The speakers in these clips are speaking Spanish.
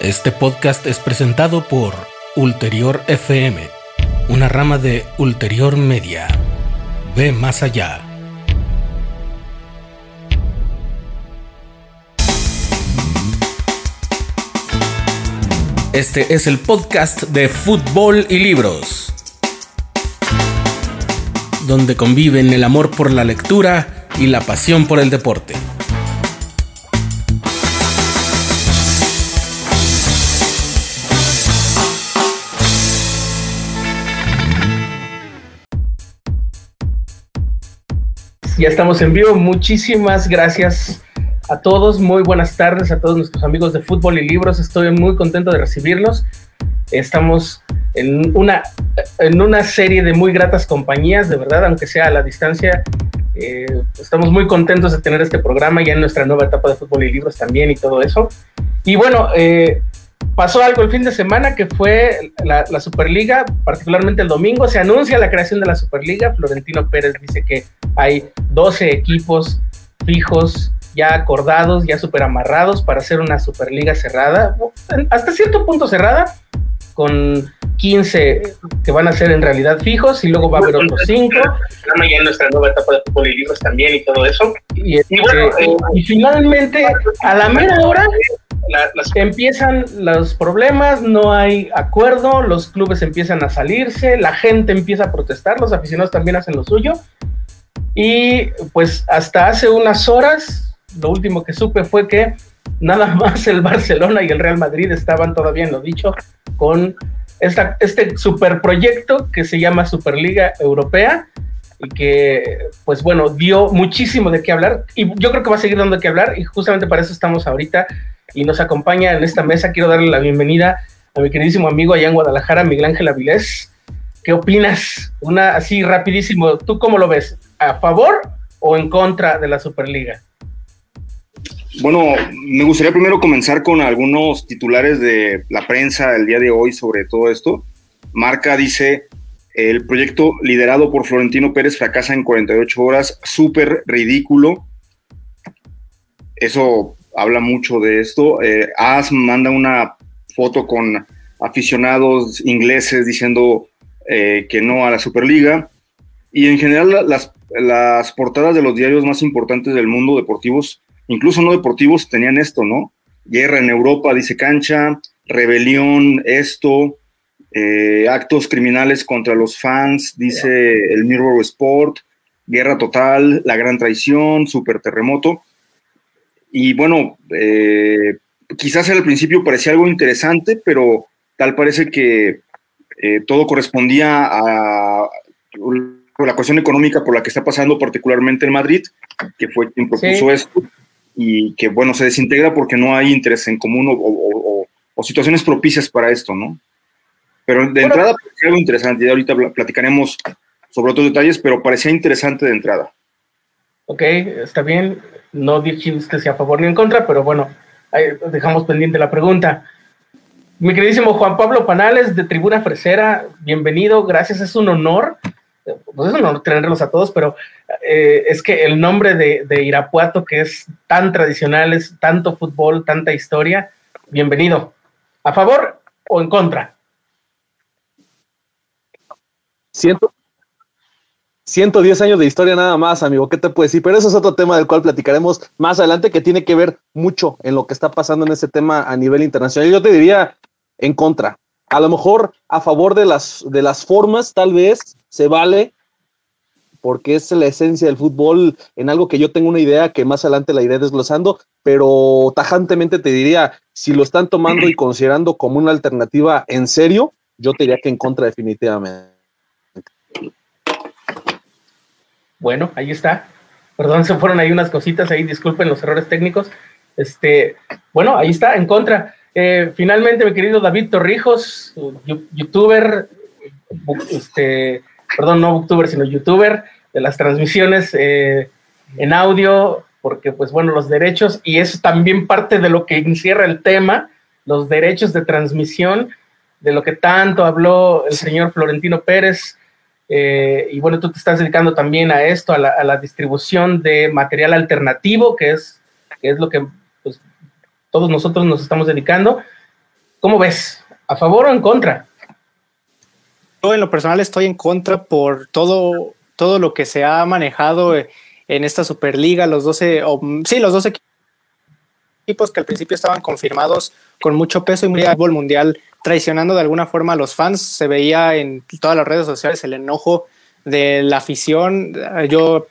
Este podcast es presentado por Ulterior FM, una rama de Ulterior Media. Ve más allá. Este es el podcast de Fútbol y Libros, donde conviven el amor por la lectura y la pasión por el deporte. Ya estamos en vivo. Muchísimas gracias a todos. Muy buenas tardes a todos nuestros amigos de Fútbol y Libros. Estoy muy contento de recibirlos. Estamos en una, en una serie de muy gratas compañías, de verdad, aunque sea a la distancia. Eh, estamos muy contentos de tener este programa ya en nuestra nueva etapa de Fútbol y Libros también y todo eso. Y bueno, eh, pasó algo el fin de semana que fue la, la, Superliga, particularmente el domingo, se anuncia la creación de la Superliga. Florentino Pérez dice que hay 12 equipos fijos ya acordados, ya super amarrados para hacer una Superliga cerrada, hasta cierto punto cerrada, con 15 que van a ser en realidad fijos y luego va a haber otros 5. Ya en nuestra nueva etapa de fútbol y libros también y todo eso. Y, y bueno, eh, y finalmente, a la mera hora, las, empiezan los problemas, no hay acuerdo, los clubes empiezan a salirse, la gente empieza a protestar, los aficionados también hacen lo suyo. Y pues hasta hace unas horas, lo último que supe fue que nada más el Barcelona y el Real Madrid estaban todavía en lo dicho con esta, este superproyecto que se llama Superliga Europea y que, pues bueno, dio muchísimo de qué hablar y yo creo que va a seguir dando de qué hablar y justamente para eso estamos ahorita y nos acompaña en esta mesa. Quiero darle la bienvenida a mi queridísimo amigo allá en Guadalajara, Miguel Ángel Avilés. ¿Qué opinas? Una así rapidísimo, ¿tú cómo lo ves? ¿A favor o en contra de la Superliga? Bueno, me gustaría primero comenzar con algunos titulares de la prensa el día de hoy sobre todo esto. Marca dice, el proyecto liderado por Florentino Pérez fracasa en 48 horas, súper ridículo. Eso habla mucho de esto. Eh, As manda una foto con aficionados ingleses diciendo eh, que no a la Superliga. Y en general las, las portadas de los diarios más importantes del mundo deportivos, incluso no deportivos, tenían esto, ¿no? Guerra en Europa, dice Cancha, rebelión, esto, eh, actos criminales contra los fans, dice el Mirror Sport, guerra total, la gran traición, super terremoto. Y bueno, eh, quizás al principio parecía algo interesante, pero tal parece que eh, todo correspondía a la cuestión económica por la que está pasando, particularmente en Madrid, que fue quien propuso esto, y que bueno, se desintegra porque no hay interés en común o, situaciones propicias para esto, ¿no? Pero de entrada parecía algo interesante, y ahorita platicaremos sobre otros detalles, pero parecía interesante de entrada. Ok, está bien no dijimos que sea a favor ni en contra, pero bueno, dejamos pendiente la pregunta. Mi queridísimo Juan Pablo Panales de Tribuna Fresera, bienvenido, gracias, es un honor, pues es un honor tenerlos a todos, pero eh, es que el nombre de, de, Irapuato, que es tan tradicional, es tanto fútbol, tanta historia, bienvenido. ¿A favor o en contra? Siento, 110 años de historia nada más, amigo, ¿qué te puedo decir? Pero eso es otro tema del cual platicaremos más adelante que tiene que ver mucho en lo que está pasando en ese tema a nivel internacional. Yo te diría en contra. A lo mejor a favor de las, de las formas, tal vez se vale, porque es la esencia del fútbol en algo que yo tengo una idea que más adelante la iré desglosando, pero tajantemente te diría, si lo están tomando y considerando como una alternativa en serio, yo te diría que en contra definitivamente. Bueno, ahí está. Perdón, se fueron ahí unas cositas ahí, disculpen los errores técnicos. Este, bueno, ahí está, en contra. Eh, finalmente, mi querido David Torrijos, youtuber, este, perdón, no youtuber, sino youtuber de las transmisiones eh, en audio, porque pues bueno, los derechos, y eso también parte de lo que encierra el tema, los derechos de transmisión, de lo que tanto habló el señor Florentino Pérez, eh, y bueno, tú te estás dedicando también a esto, a la, distribución de material alternativo, que es, es lo que pues, todos nosotros nos estamos dedicando. ¿Cómo ves? ¿A favor o en contra? Yo en lo personal estoy en contra por todo, todo lo que se ha manejado en esta Superliga, los 12, o, sí, los 12 equipos que al principio estaban confirmados con mucho peso y muy fútbol mundial traicionando de alguna forma a los fans. Se veía en todas las redes sociales el enojo de la afición. Yo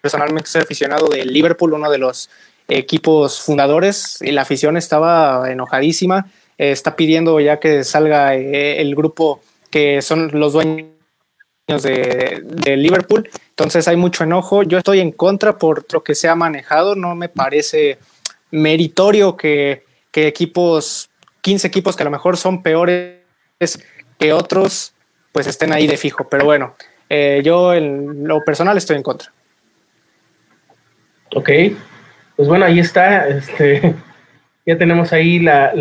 personalmente soy aficionado de Liverpool, uno de los equipos fundadores, y la afición estaba enojadísima. está pidiendo ya que salga eh, el grupo que son los dueños de, Liverpool. Entonces hay mucho enojo. Yo estoy en contra por lo que se ha manejado. No me parece meritorio que equipos, 15 equipos que a lo mejor son peores que otros, pues estén ahí de fijo. Pero bueno, eh, yo en lo personal estoy en contra. Ok, pues bueno, ahí está. Este, ya tenemos ahí la,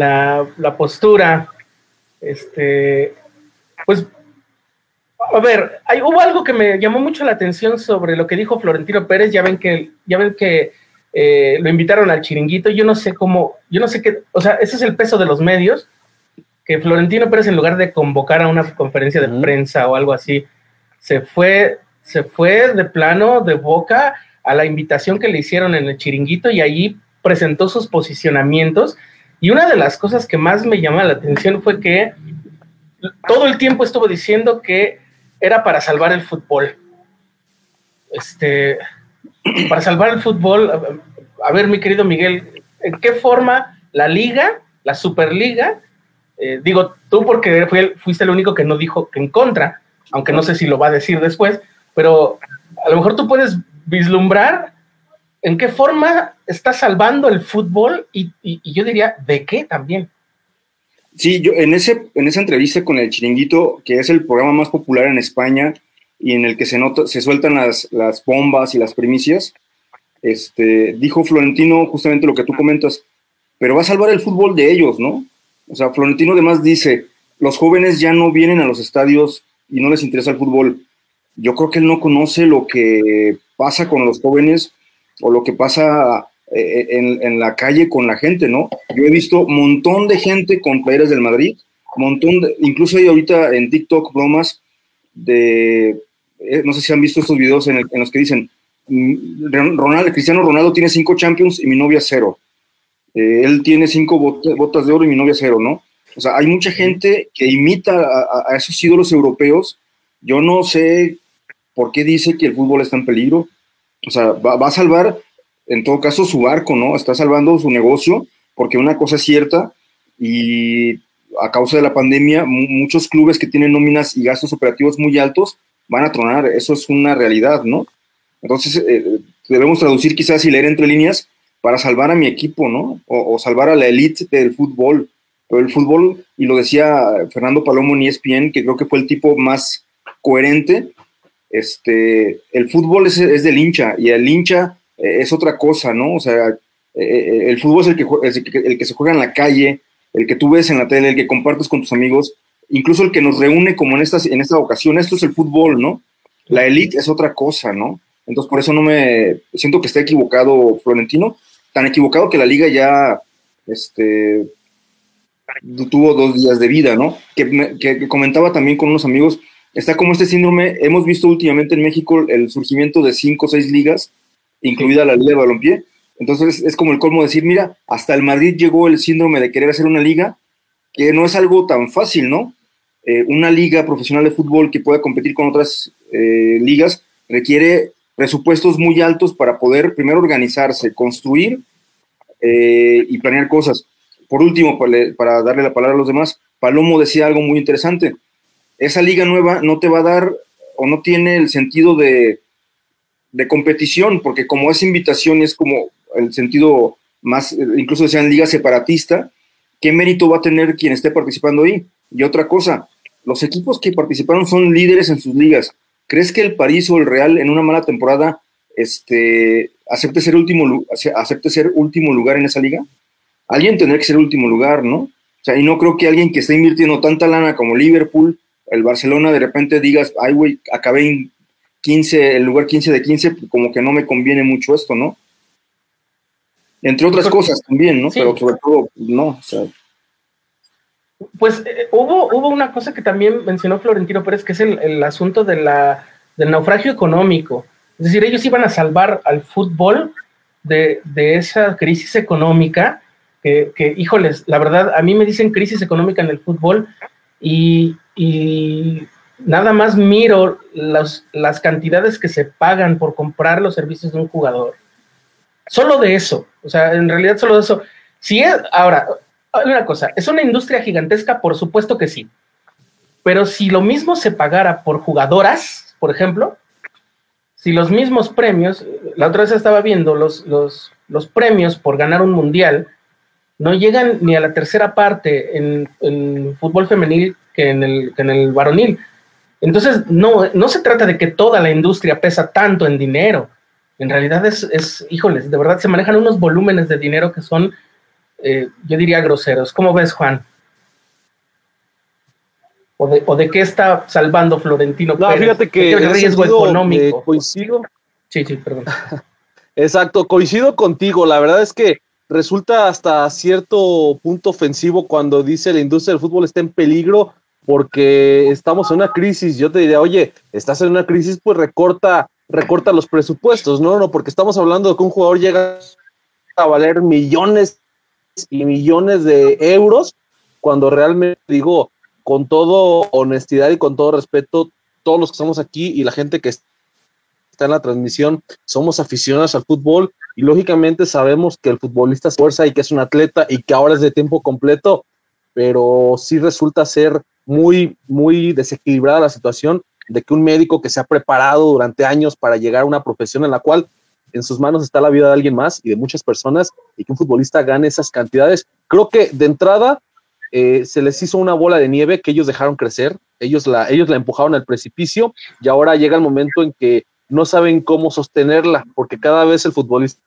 la, postura. Este, pues, a ver, hay, hubo algo que me llamó mucho la atención sobre lo que dijo Florentino Pérez. Ya ven que, ya ven que eh, lo invitaron al chiringuito. Yo no sé cómo, yo no sé qué, o sea, ese es el peso de los medios. Que Florentino Pérez, en lugar de convocar a una conferencia de prensa o algo así, se fue, se fue de plano, de boca a la invitación que le hicieron en el chiringuito y allí presentó sus posicionamientos. Y una de las cosas que más me llamó la atención fue que todo el tiempo estuvo diciendo que era para salvar el fútbol. Este, para salvar el fútbol, a ver, mi querido Miguel, ¿en qué forma la liga, la Superliga, eh, digo tú porque fuiste el único que no dijo que en contra, aunque no sé si lo va a decir después, pero a lo mejor tú puedes vislumbrar en qué forma está salvando el fútbol y, yo diría, ¿de qué también? Sí, yo en, ese, en esa entrevista con el Chiringuito, que es el programa más popular en España y en el que se, nota, se sueltan las, las bombas y las primicias, este, dijo Florentino justamente lo que tú comentas, pero va a salvar el fútbol de ellos, ¿no? O sea, Florentino además dice, los jóvenes ya no vienen a los estadios y no les interesa el fútbol. Yo creo que él no conoce lo que pasa con los jóvenes o lo que pasa eh, en, la calle con la gente, ¿no? Yo he visto montón de gente con playeras del Madrid, montón incluso hay ahorita en TikTok bromas de, eh, no sé si han visto estos videos en, los que dicen, mm, Ronaldo, Cristiano Ronaldo tiene cinco Champions y mi novia cero. Eh, él tiene cinco botas de oro y mi novia cero, ¿no? O sea, hay mucha gente que imita a, a esos ídolos europeos. Yo no sé ¿por qué dice que el fútbol está en peligro? O sea, va, a salvar, en todo caso, su barco, ¿no? Está salvando su negocio, porque una cosa es cierta, y a causa de la pandemia, muchos clubes que tienen nóminas y gastos operativos muy altos van a tronar, eso es una realidad, ¿no? Entonces, eh, debemos traducir quizás y leer entre líneas para salvar a mi equipo, ¿no? O, salvar a la élite del fútbol. Pero el fútbol, y lo decía Fernando Palomo en ESPN, que creo que fue el tipo más coherente, este, el fútbol es, es del hincha y el hincha eh, es otra cosa, ¿no? O sea, eh, eh, el fútbol es el que, el que, se juega en la calle, el que tú ves en la tele, el que compartes con tus amigos, incluso el que nos reúne como en, estas, en esta ocasión, esto es el fútbol, ¿no? La élite es otra cosa, ¿no? Entonces por eso no me siento que está equivocado Florentino, tan equivocado que la liga ya este, tuvo dos días de vida, ¿no? Que, que comentaba también con unos amigos, está como este síndrome, hemos visto últimamente en México el surgimiento de cinco o seis ligas, incluida la Liga de Balompié, entonces es como el colmo decir, mira, hasta el Madrid llegó el síndrome de querer hacer una liga, que no es algo tan fácil, ¿no? Eh, una liga profesional de fútbol que pueda competir con otras eh, ligas requiere presupuestos muy altos para poder primero organizarse, construir eh, y planear cosas. Por último, para darle la palabra a los demás, Palomo decía algo muy interesante esa liga nueva no te va a dar o no tiene el sentido de, competición, porque como es invitación y es como el sentido más, incluso decían liga separatista, ¿qué mérito va a tener quien esté participando ahí? Y otra cosa, los equipos que participaron son líderes en sus ligas. ¿Crees que el París o el Real en una mala temporada este, acepte, ser último, acepte ser último lugar en esa liga? Alguien tendría que ser último lugar, ¿no? O sea, y no creo que alguien que esté invirtiendo tanta lana como Liverpool, el Barcelona de repente digas, ay, güey, acabé en 15, el lugar 15 de 15, como que no me conviene mucho esto, ¿no? Entre otras cosas también, ¿no? Pero sobre todo, no, o sea. Pues eh, hubo, hubo una cosa que también mencionó Florentino Pérez, que es el, asunto de la, del naufragio económico. Es decir, ellos iban a salvar al fútbol de, esa crisis económica, que, que, híjoles, la verdad, a mí me dicen crisis económica en el fútbol y, y nada más miro las, las cantidades que se pagan por comprar los servicios de un jugador. Solo de eso, o sea, en realidad solo de eso. Si es, ahora, una cosa, ¿es una industria gigantesca? Por supuesto que sí. Pero si lo mismo se pagara por jugadoras, por ejemplo, si los mismos premios, la otra vez estaba viendo, los, los, los premios por ganar un mundial no llegan ni a la tercera parte en, en fútbol femenil que en el, que en el varonil. Entonces, no, no se trata de que toda la industria pesa tanto en dinero. En realidad es, es híjoles, de verdad se manejan unos volúmenes de dinero que son, eh, yo diría, groseros. ¿Cómo ves, Juan? ¿O de, o de qué está salvando Florentino no, fíjate que el riesgo económico. coincido. Sí, sí, perdón. Exacto, coincido contigo. La verdad es que resulta hasta cierto punto ofensivo cuando dice la industria del fútbol está en peligro porque estamos en una crisis. Yo te diría, oye, estás en una crisis, pues recorta, recorta los presupuestos, ¿no? No, porque estamos hablando de que un jugador llega a valer millones y millones de euros, cuando realmente digo, con todo honestidad y con todo respeto, todos los que estamos aquí y la gente que está en la transmisión, somos aficionados al fútbol y lógicamente sabemos que el futbolista es fuerza y que es un atleta y que ahora es de tiempo completo, pero sí resulta ser muy, muy desequilibrada la situación de que un médico que se ha preparado durante años para llegar a una profesión en la cual en sus manos está la vida de alguien más y de muchas personas y que un futbolista gane esas cantidades. Creo que de entrada eh, se les hizo una bola de nieve que ellos dejaron crecer, ellos la, ellos la empujaron al precipicio y ahora llega el momento en que no saben cómo sostenerla porque cada vez el futbolista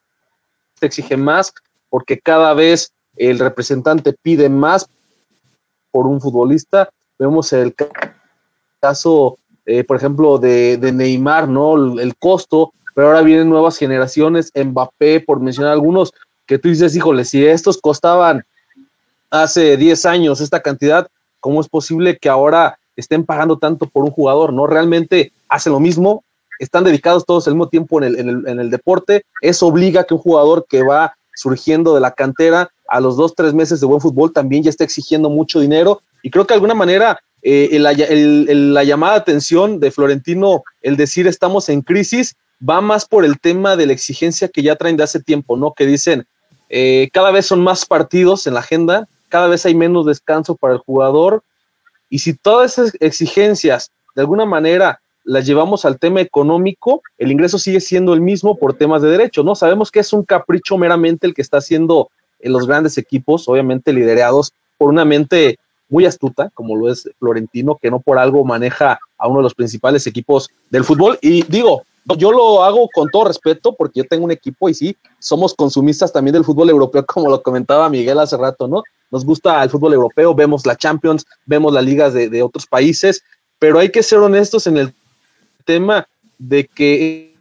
exige más, porque cada vez el representante pide más por un futbolista Vemos el caso, eh, por ejemplo, de, Neymar, ¿no? El, costo, pero ahora vienen nuevas generaciones, Mbappé, por mencionar algunos, que tú dices, híjole, si estos costaban hace 10 años esta cantidad, ¿cómo es posible que ahora estén pagando tanto por un jugador? ¿No? Realmente hacen lo mismo, están dedicados todos al mismo tiempo en el, en el, deporte, eso obliga a que un jugador que va surgiendo de la cantera a los dos, tres meses de buen fútbol también ya está exigiendo mucho dinero y creo que de alguna manera eh, la llamada de atención de Florentino, el decir estamos en crisis, va más por el tema de la exigencia que ya traen de hace tiempo, ¿no? Que dicen, eh, cada vez son más partidos en la agenda, cada vez hay menos descanso para el jugador, y si todas esas exigencias de alguna manera las llevamos al tema económico, el ingreso sigue siendo el mismo por temas de derecho, ¿no? Sabemos que es un capricho meramente el que está haciendo en los grandes equipos, obviamente liderados por una mente muy astuta, como lo es Florentino, que no por algo maneja a uno de los principales equipos del fútbol. Y digo, yo lo hago con todo respeto porque yo tengo un equipo y sí, somos consumistas también del fútbol europeo, como lo comentaba Miguel hace rato, ¿no? Nos gusta el fútbol europeo, vemos la Champions, vemos las ligas de, otros países, pero hay que ser honestos en el tema de que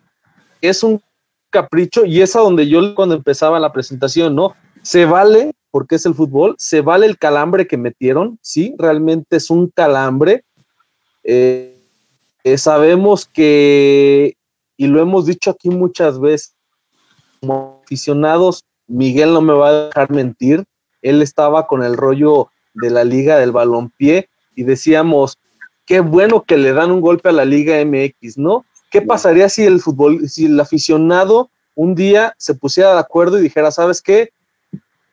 es un capricho y es a donde yo cuando empezaba la presentación, ¿no? Se vale porque es el fútbol, se vale el calambre que metieron, sí, realmente es un calambre. Eh, eh, sabemos que, y lo hemos dicho aquí muchas veces, como aficionados, Miguel no me va a dejar mentir, él estaba con el rollo de la liga del balompié y decíamos, qué bueno que le dan un golpe a la liga MX, ¿no? ¿Qué pasaría si el fútbol, si el aficionado un día se pusiera de acuerdo y dijera, ¿sabes qué?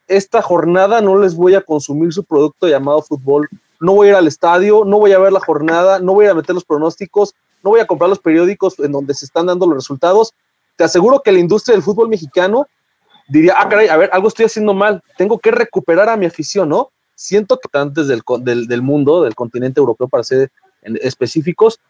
Esta jornada no les voy a consumir su producto llamado fútbol. No voy a ir al estadio, no voy a ver la jornada, no voy a meter los pronósticos, no voy a comprar los periódicos en donde se están dando los resultados. Te aseguro que la industria del fútbol mexicano diría, ah, caray, a ver, algo estoy haciendo mal, tengo que recuperar a mi afición, ¿no? Siento que antes del, del, mundo, del continente europeo, para ser específicos,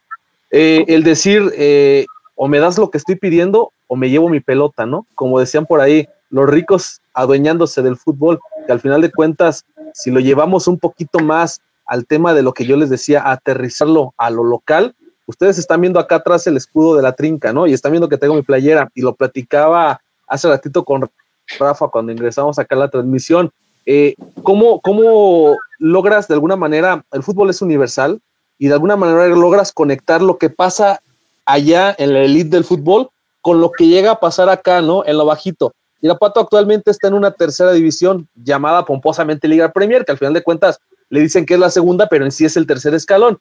eh, el decir, eh, o me das lo que estoy pidiendo o me llevo mi pelota, ¿no? Como decían por ahí, los ricos adueñándose del fútbol, que al final de cuentas, si lo llevamos un poquito más al tema de lo que yo les decía, aterrizarlo a lo local, ustedes están viendo acá atrás el escudo de la trinca, ¿no? Y están viendo que tengo mi playera y lo platicaba hace ratito con Rafa cuando ingresamos acá a la transmisión. eh, ¿cómo, ¿cómo logras de alguna manera, el fútbol es universal y de alguna manera logras conectar lo que pasa allá en la elite del fútbol con lo que llega a pasar acá, ¿no? En lo bajito. Irapuato actualmente está en una tercera división llamada pomposamente Liga Premier, que al final de cuentas le dicen que es la segunda, pero en sí es el tercer escalón.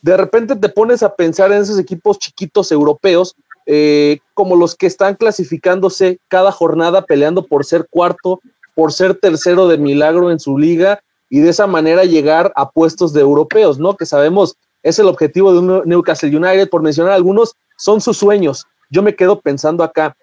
De repente te pones a pensar en esos equipos chiquitos europeos, eh, como los que están clasificándose cada jornada peleando por ser cuarto, por ser tercero de milagro en su liga y de esa manera llegar a puestos de europeos, ¿no? Que sabemos es el objetivo de un Newcastle United, por mencionar algunos, son sus sueños. Yo me quedo pensando acá,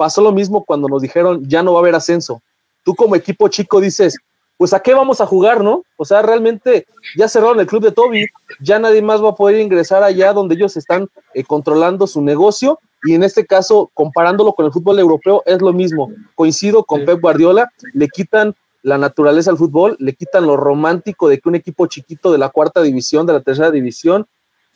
pasó lo mismo cuando nos dijeron ya no va a haber ascenso. Tú como equipo chico dices, pues a qué vamos a jugar, ¿no? O sea, realmente ya cerraron el club de Toby, ya nadie más va a poder ingresar allá donde ellos están eh, controlando su negocio y en este caso, comparándolo con el fútbol europeo, es lo mismo. Coincido con Pep Guardiola, le quitan la naturaleza al fútbol, le quitan lo romántico de que un equipo chiquito de la cuarta división, de la tercera división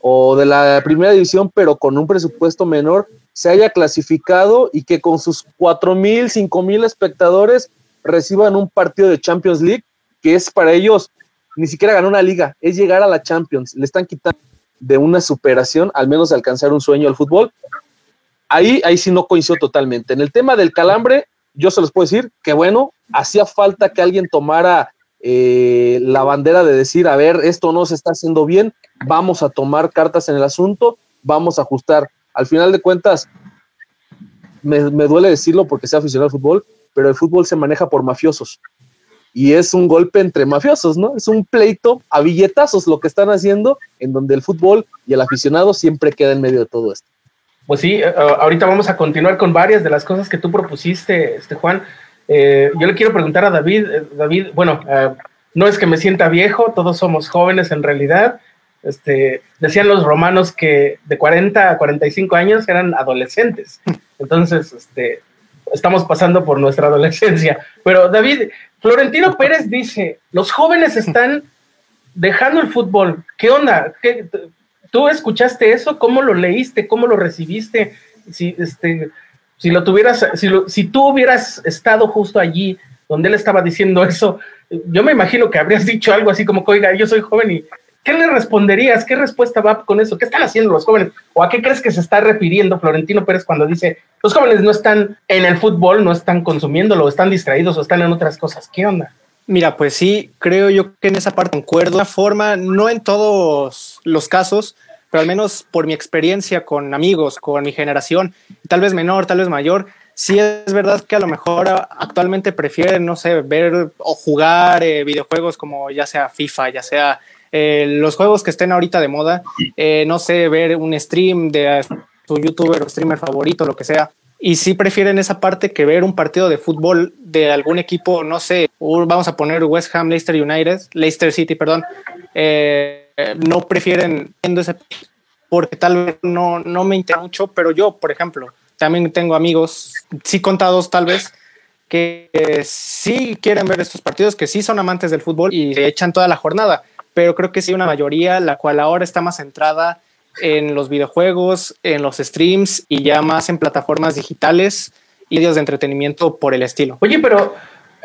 o de la primera división, pero con un presupuesto menor, se haya clasificado y que con sus cuatro mil, cinco mil espectadores reciban un partido de Champions League, que es para ellos ni siquiera ganar una liga, es llegar a la Champions. Le están quitando de una superación, al menos alcanzar un sueño al fútbol. Ahí, ahí sí no coincido totalmente. En el tema del calambre, yo se los puedo decir que bueno, hacía falta que alguien tomara eh, la bandera de decir, a ver, esto no se está haciendo bien, vamos a tomar cartas en el asunto, vamos a ajustar. Al final de cuentas, me, duele decirlo porque sea aficionado al fútbol, pero el fútbol se maneja por mafiosos. Y es un golpe entre mafiosos, ¿no? Es un pleito a billetazos lo que están haciendo, en donde el fútbol y el aficionado siempre queda en medio de todo esto. Pues sí, eh, ahorita vamos a continuar con varias de las cosas que tú propusiste, este Juan. Eh, yo le quiero preguntar a David, eh, David, bueno, no es que me sienta viejo, todos somos jóvenes en realidad. Este, decían los romanos que de 40 a 45 años eran adolescentes. Entonces, este, estamos pasando por nuestra adolescencia. Pero David, Florentino Pérez dice, los jóvenes están dejando el fútbol. ¿Qué onda? ¿Qué, ¿Tú escuchaste eso? ¿Cómo lo leíste? ¿Cómo lo recibiste? Si, este, si lo tuvieras, si, si tú hubieras estado justo allí donde él estaba diciendo eso, yo me imagino que habrías dicho algo así como, oiga, yo soy joven y ¿qué le responderías? ¿Qué respuesta va con eso? ¿Qué están haciendo los jóvenes? ¿O a qué crees que se está refiriendo Florentino Pérez cuando dice, los jóvenes no están en el fútbol, no están consumiéndolo, están distraídos o están en otras cosas? ¿Qué onda? Mira, pues sí, creo yo que en esa parte concuerdo. De una forma, no en todos los casos, pero al menos por mi experiencia con amigos, con mi generación, tal vez menor, tal vez mayor, sí es verdad que a lo mejor actualmente prefieren, no sé, ver o jugar eh, videojuegos como ya sea FIFA, ya sea eh, los juegos que estén ahorita de moda, eh, no sé, ver un stream de tu youtuber o streamer favorito, lo que sea. Y sí prefieren esa parte que ver un partido de fútbol de algún equipo, no sé, vamos a poner West Ham, Leicester United, Leicester City, perdón. Eh, eh, no prefieren viendo ese porque tal vez no, no me interesa mucho, pero yo, por ejemplo, también tengo amigos, sí contados tal vez, que sí quieren ver estos partidos, que sí son amantes del fútbol y echan toda la jornada, pero creo que sí una mayoría, la cual ahora está más centrada en los videojuegos, en los streams y ya más en plataformas digitales y medios de entretenimiento por el estilo. Oye, pero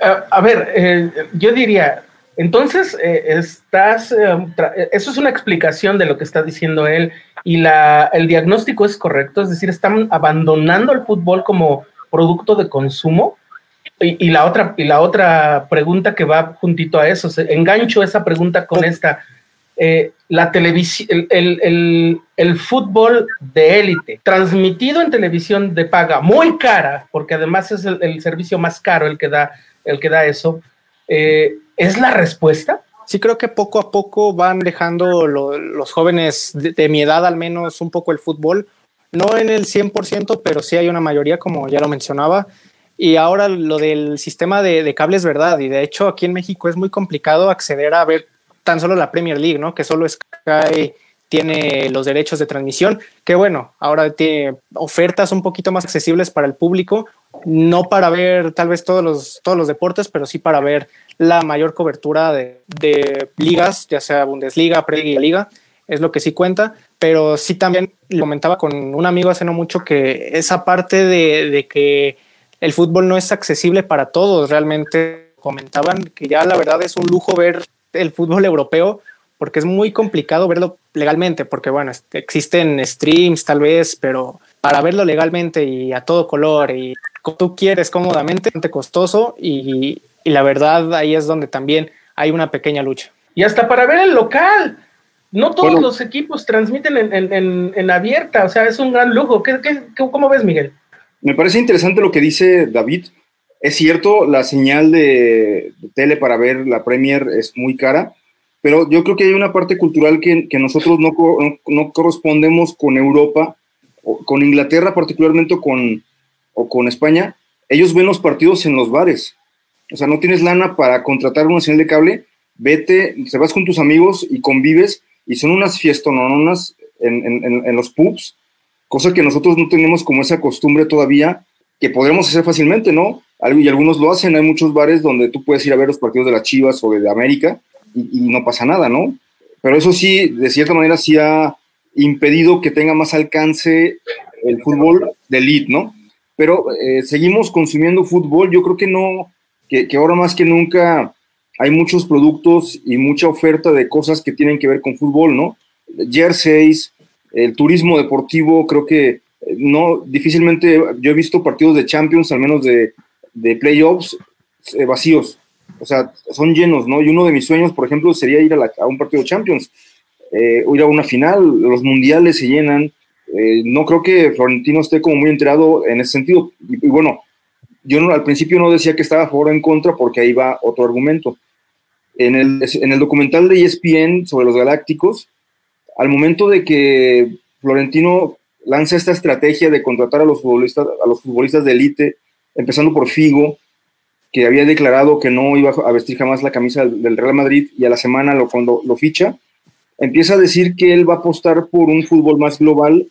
eh, a ver, eh, yo diría, entonces, eh, estás, eh, eso es una explicación de lo que está diciendo él y la, el diagnóstico es correcto, es decir, están abandonando el fútbol como producto de consumo. Y, la, otra, y la otra pregunta que va juntito a eso, engancho esa pregunta con esta. Eh, la televisión, el, el, el, fútbol de élite, transmitido en televisión de paga muy cara, porque además es el, servicio más caro el que da, el que da eso, eh, ¿Es la respuesta? Sí, creo que poco a poco van dejando los jóvenes de, mi edad al menos un poco el fútbol. No en el 100%, pero sí hay una mayoría, como ya lo mencionaba. Y ahora lo del sistema de, de cables, verdad. Y de hecho, aquí en México es muy complicado acceder a ver tan solo la Premier League, ¿no? Que solo Sky tiene los derechos de transmisión, que bueno, ahora tiene ofertas un poquito más accesibles para el público, no para ver tal vez todos los, todos los deportes, pero sí para ver la mayor cobertura de, ligas, ya sea Bundesliga, Premier Liga, es lo que sí cuenta, pero sí también lo comentaba con un amigo hace no mucho que esa parte de que el fútbol no es accesible para todos, realmente comentaban que ya la verdad es un lujo ver el fútbol europeo porque es muy complicado verlo legalmente, porque bueno, existen streams tal vez, pero para verlo legalmente y a todo color y como tú quieres cómodamente, es costoso y, y la verdad ahí es donde también hay una pequeña lucha. Y hasta para ver el local. No todos los equipos transmiten en, en, en, abierta, o sea, es un gran lujo. ¿Qué, qué, cómo ves, Miguel? Me parece interesante lo que dice David. Es cierto, la señal de, tele para ver la Premier es muy cara, pero yo creo que hay una parte cultural que, nosotros no, no, no, correspondemos con Europa, o con Inglaterra particularmente con, o con España. Ellos ven los partidos en los bares. O sea, no tienes lana para contratar una señal de cable, vete, te vas con tus amigos y convives y son unas fiestononas en, en, en, los pubs, cosa que nosotros no tenemos como esa costumbre todavía, que podremos hacer fácilmente, ¿no? Y algunos lo hacen, hay muchos bares donde tú puedes ir a ver los partidos de las Chivas o de América y, no pasa nada, ¿no? Pero eso sí, de cierta manera sí ha impedido que tenga más alcance el fútbol de elite, ¿no? Pero eh, seguimos consumiendo fútbol, yo creo que no, que, que ahora más que nunca hay muchos productos y mucha oferta de cosas que tienen que ver con fútbol, ¿no? Jerseys, el turismo deportivo, creo que eh, no, difícilmente yo he visto partidos de Champions, al menos de, de playoffs, eh, vacíos. O sea, son llenos, ¿no? Y uno de mis sueños, por ejemplo, sería ir a, un partido de Champions, eh, o ir a una final, los mundiales se llenan. no creo que Florentino esté como muy enterado en ese sentido. Y, bueno, yo no, al principio no decía que estaba a favor o en contra porque ahí va otro argumento en el, en el documental de ESPN sobre los galácticos, al momento de que Florentino lanza esta estrategia de contratar a los futbolistas, a los futbolistas de élite, empezando por Figo, que había declarado que no iba a vestir jamás la camisa del Real Madrid y a la semana lo, ficha, empieza a decir que él va a apostar por un fútbol más global,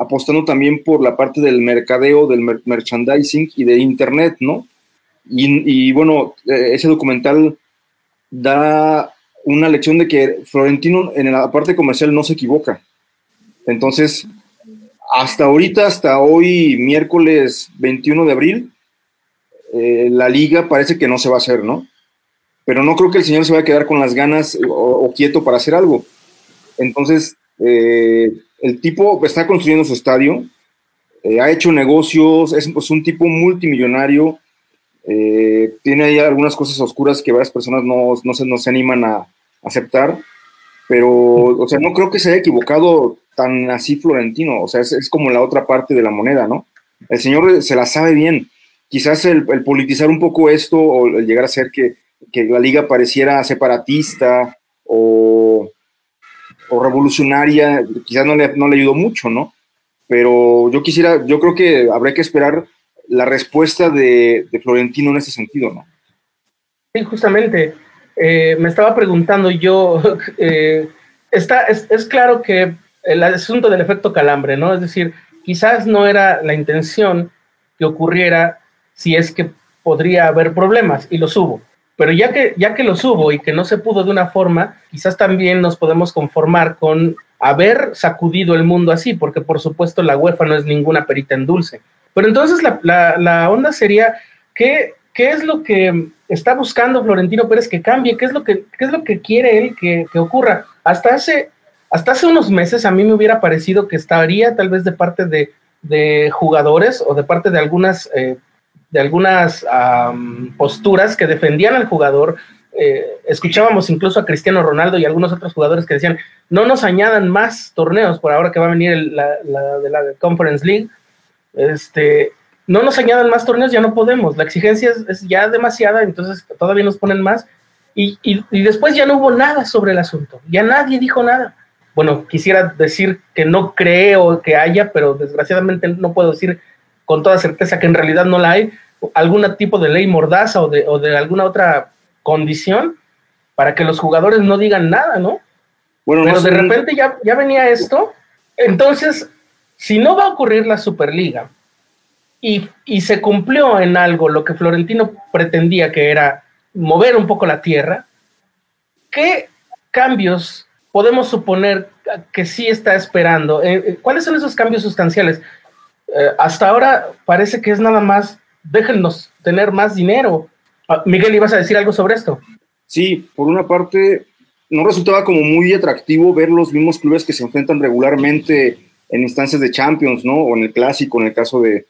apostando también por la parte del mercadeo, del merchandising y de Internet, ¿no? Y, y bueno, eh, ese documental da una lección de que Florentino en la parte comercial no se equivoca. Entonces, hasta ahorita, hasta hoy, miércoles 21 de abril, eh, la liga parece que no se va a hacer, ¿no? Pero no creo que el señor se vaya a quedar con las ganas o, quieto para hacer algo. Entonces, eh, el tipo está construyendo su estadio, eh, ha hecho negocios, es un tipo multimillonario, tiene ahí algunas cosas oscuras que varias personas no, no, se, no se animan a aceptar, pero, o sea, no creo que se haya equivocado tan así Florentino, o sea, es, como la otra parte de la moneda, ¿no? El señor se la sabe bien. Quizás el, politizar un poco esto o el llegar a ser que, que la liga pareciera separatista o, o revolucionaria, quizás no le, no le ayudó mucho, ¿no? Pero yo quisiera, yo creo que habría que esperar la respuesta de, Florentino en ese sentido, ¿no? Sí, justamente. Eh, me estaba preguntando yo, eh, está, es, claro que el asunto del efecto calambre, ¿no? Es decir, quizás no era la intención que ocurriera si es que podría haber problemas, y los hubo. Pero ya que, ya que los hubo y que no se pudo de una forma, quizás también nos podemos conformar con haber sacudido el mundo así, porque por supuesto la UEFA no es ninguna perita en dulce. Pero entonces la, onda sería, ¿qué, ¿qué, es lo que está buscando Florentino Pérez que cambie? ¿Qué es lo que, es lo que quiere él que, ocurra? Hasta hace, hasta hace unos meses a mí me hubiera parecido que estaría tal vez de parte de, jugadores o de parte de algunas, eh, de algunas posturas que defendían al jugador. Eh, escuchábamos incluso a Cristiano Ronaldo y algunos otros jugadores que decían, no nos añadan más torneos por ahora que va a venir la, la, de la Conference League este, no nos añadan más torneos, ya no podemos. La exigencia es, ya demasiada, entonces todavía nos ponen más. Y, después ya no hubo nada sobre el asunto, ya nadie dijo nada. Bueno, quisiera decir que no creo que haya, pero desgraciadamente no puedo decir con toda certeza que en realidad no la hay, algún tipo de ley mordaza o de, o de alguna otra condición para que los jugadores no digan nada, ¿no? Bueno, pero de repente ya, ya venía esto, entonces si no va a ocurrir la Superliga y, se cumplió en algo lo que Florentino pretendía que era mover un poco la tierra, ¿qué cambios podemos suponer que sí está esperando? Eh, eh, ¿Cuáles son esos cambios sustanciales? Eh, hasta ahora parece que es nada más, déjennos tener más dinero. Ah, Miguel, ¿ibas a decir algo sobre esto? Sí, por una parte, no resultaba como muy atractivo ver los mismos clubes que se enfrentan regularmente en instancias de Champions, ¿no? O en el Clásico, en el caso de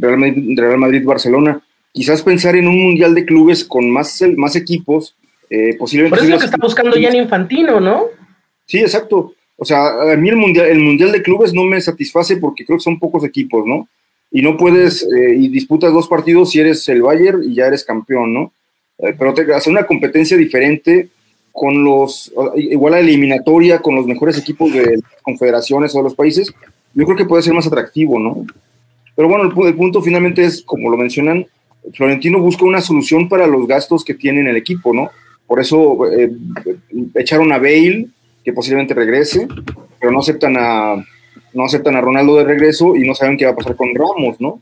Real Madrid-Barcelona. Quizás pensar en un mundial de clubes con más, más equipos, eh, posiblemente... Por eso es lo que está buscando ya en Infantino, ¿no? Sí, exacto. O sea, a mí el mundial, el mundial de clubes no me satisface porque creo que son pocos equipos, ¿no? Y no puedes, eh, y disputas dos partidos si eres el Bayern y ya eres campeón, ¿no? Eh, pero te, hacer una competencia diferente con los, igual a eliminatoria, con los mejores equipos de las confederaciones o de los países, yo creo que puede ser más atractivo, ¿no? Pero bueno, el, punto finalmente es, como lo mencionan, Florentino busca una solución para los gastos que tiene en el equipo, ¿no? Por eso eh, echaron a Bale, que posiblemente regrese, pero no aceptan a no aceptan a Ronaldo de regreso y no saben qué va a pasar con Ramos, ¿no?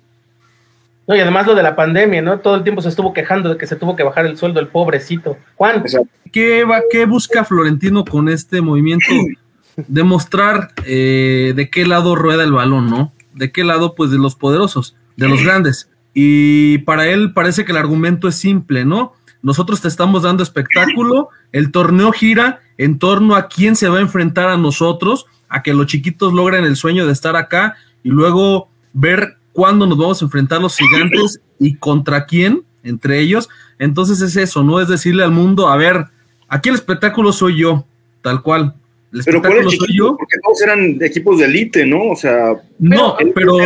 No, y además lo de la pandemia, ¿no? Todo el tiempo se estuvo quejando de que se tuvo que bajar el sueldo el pobrecito. Juan. ¿Qué, va, ¿Qué busca Florentino con este movimiento? Demostrar eh, de qué lado rueda el balón, ¿no? De qué lado, pues, de los poderosos, de los grandes. Y para él parece que el argumento es simple, ¿no? Nosotros te estamos dando espectáculo, el torneo gira en torno a quién se va a enfrentar a nosotros, a que los chiquitos logren el sueño de estar acá y luego ver cuándo nos vamos a enfrentar los gigantes y contra quién, entre ellos. Entonces es eso, ¿no? Es decirle al mundo, a ver, aquí el espectáculo soy yo, tal cual. El pero ¿cuál es soy yo? Porque todos eran equipos de élite, ¿no? O sea, no, pero,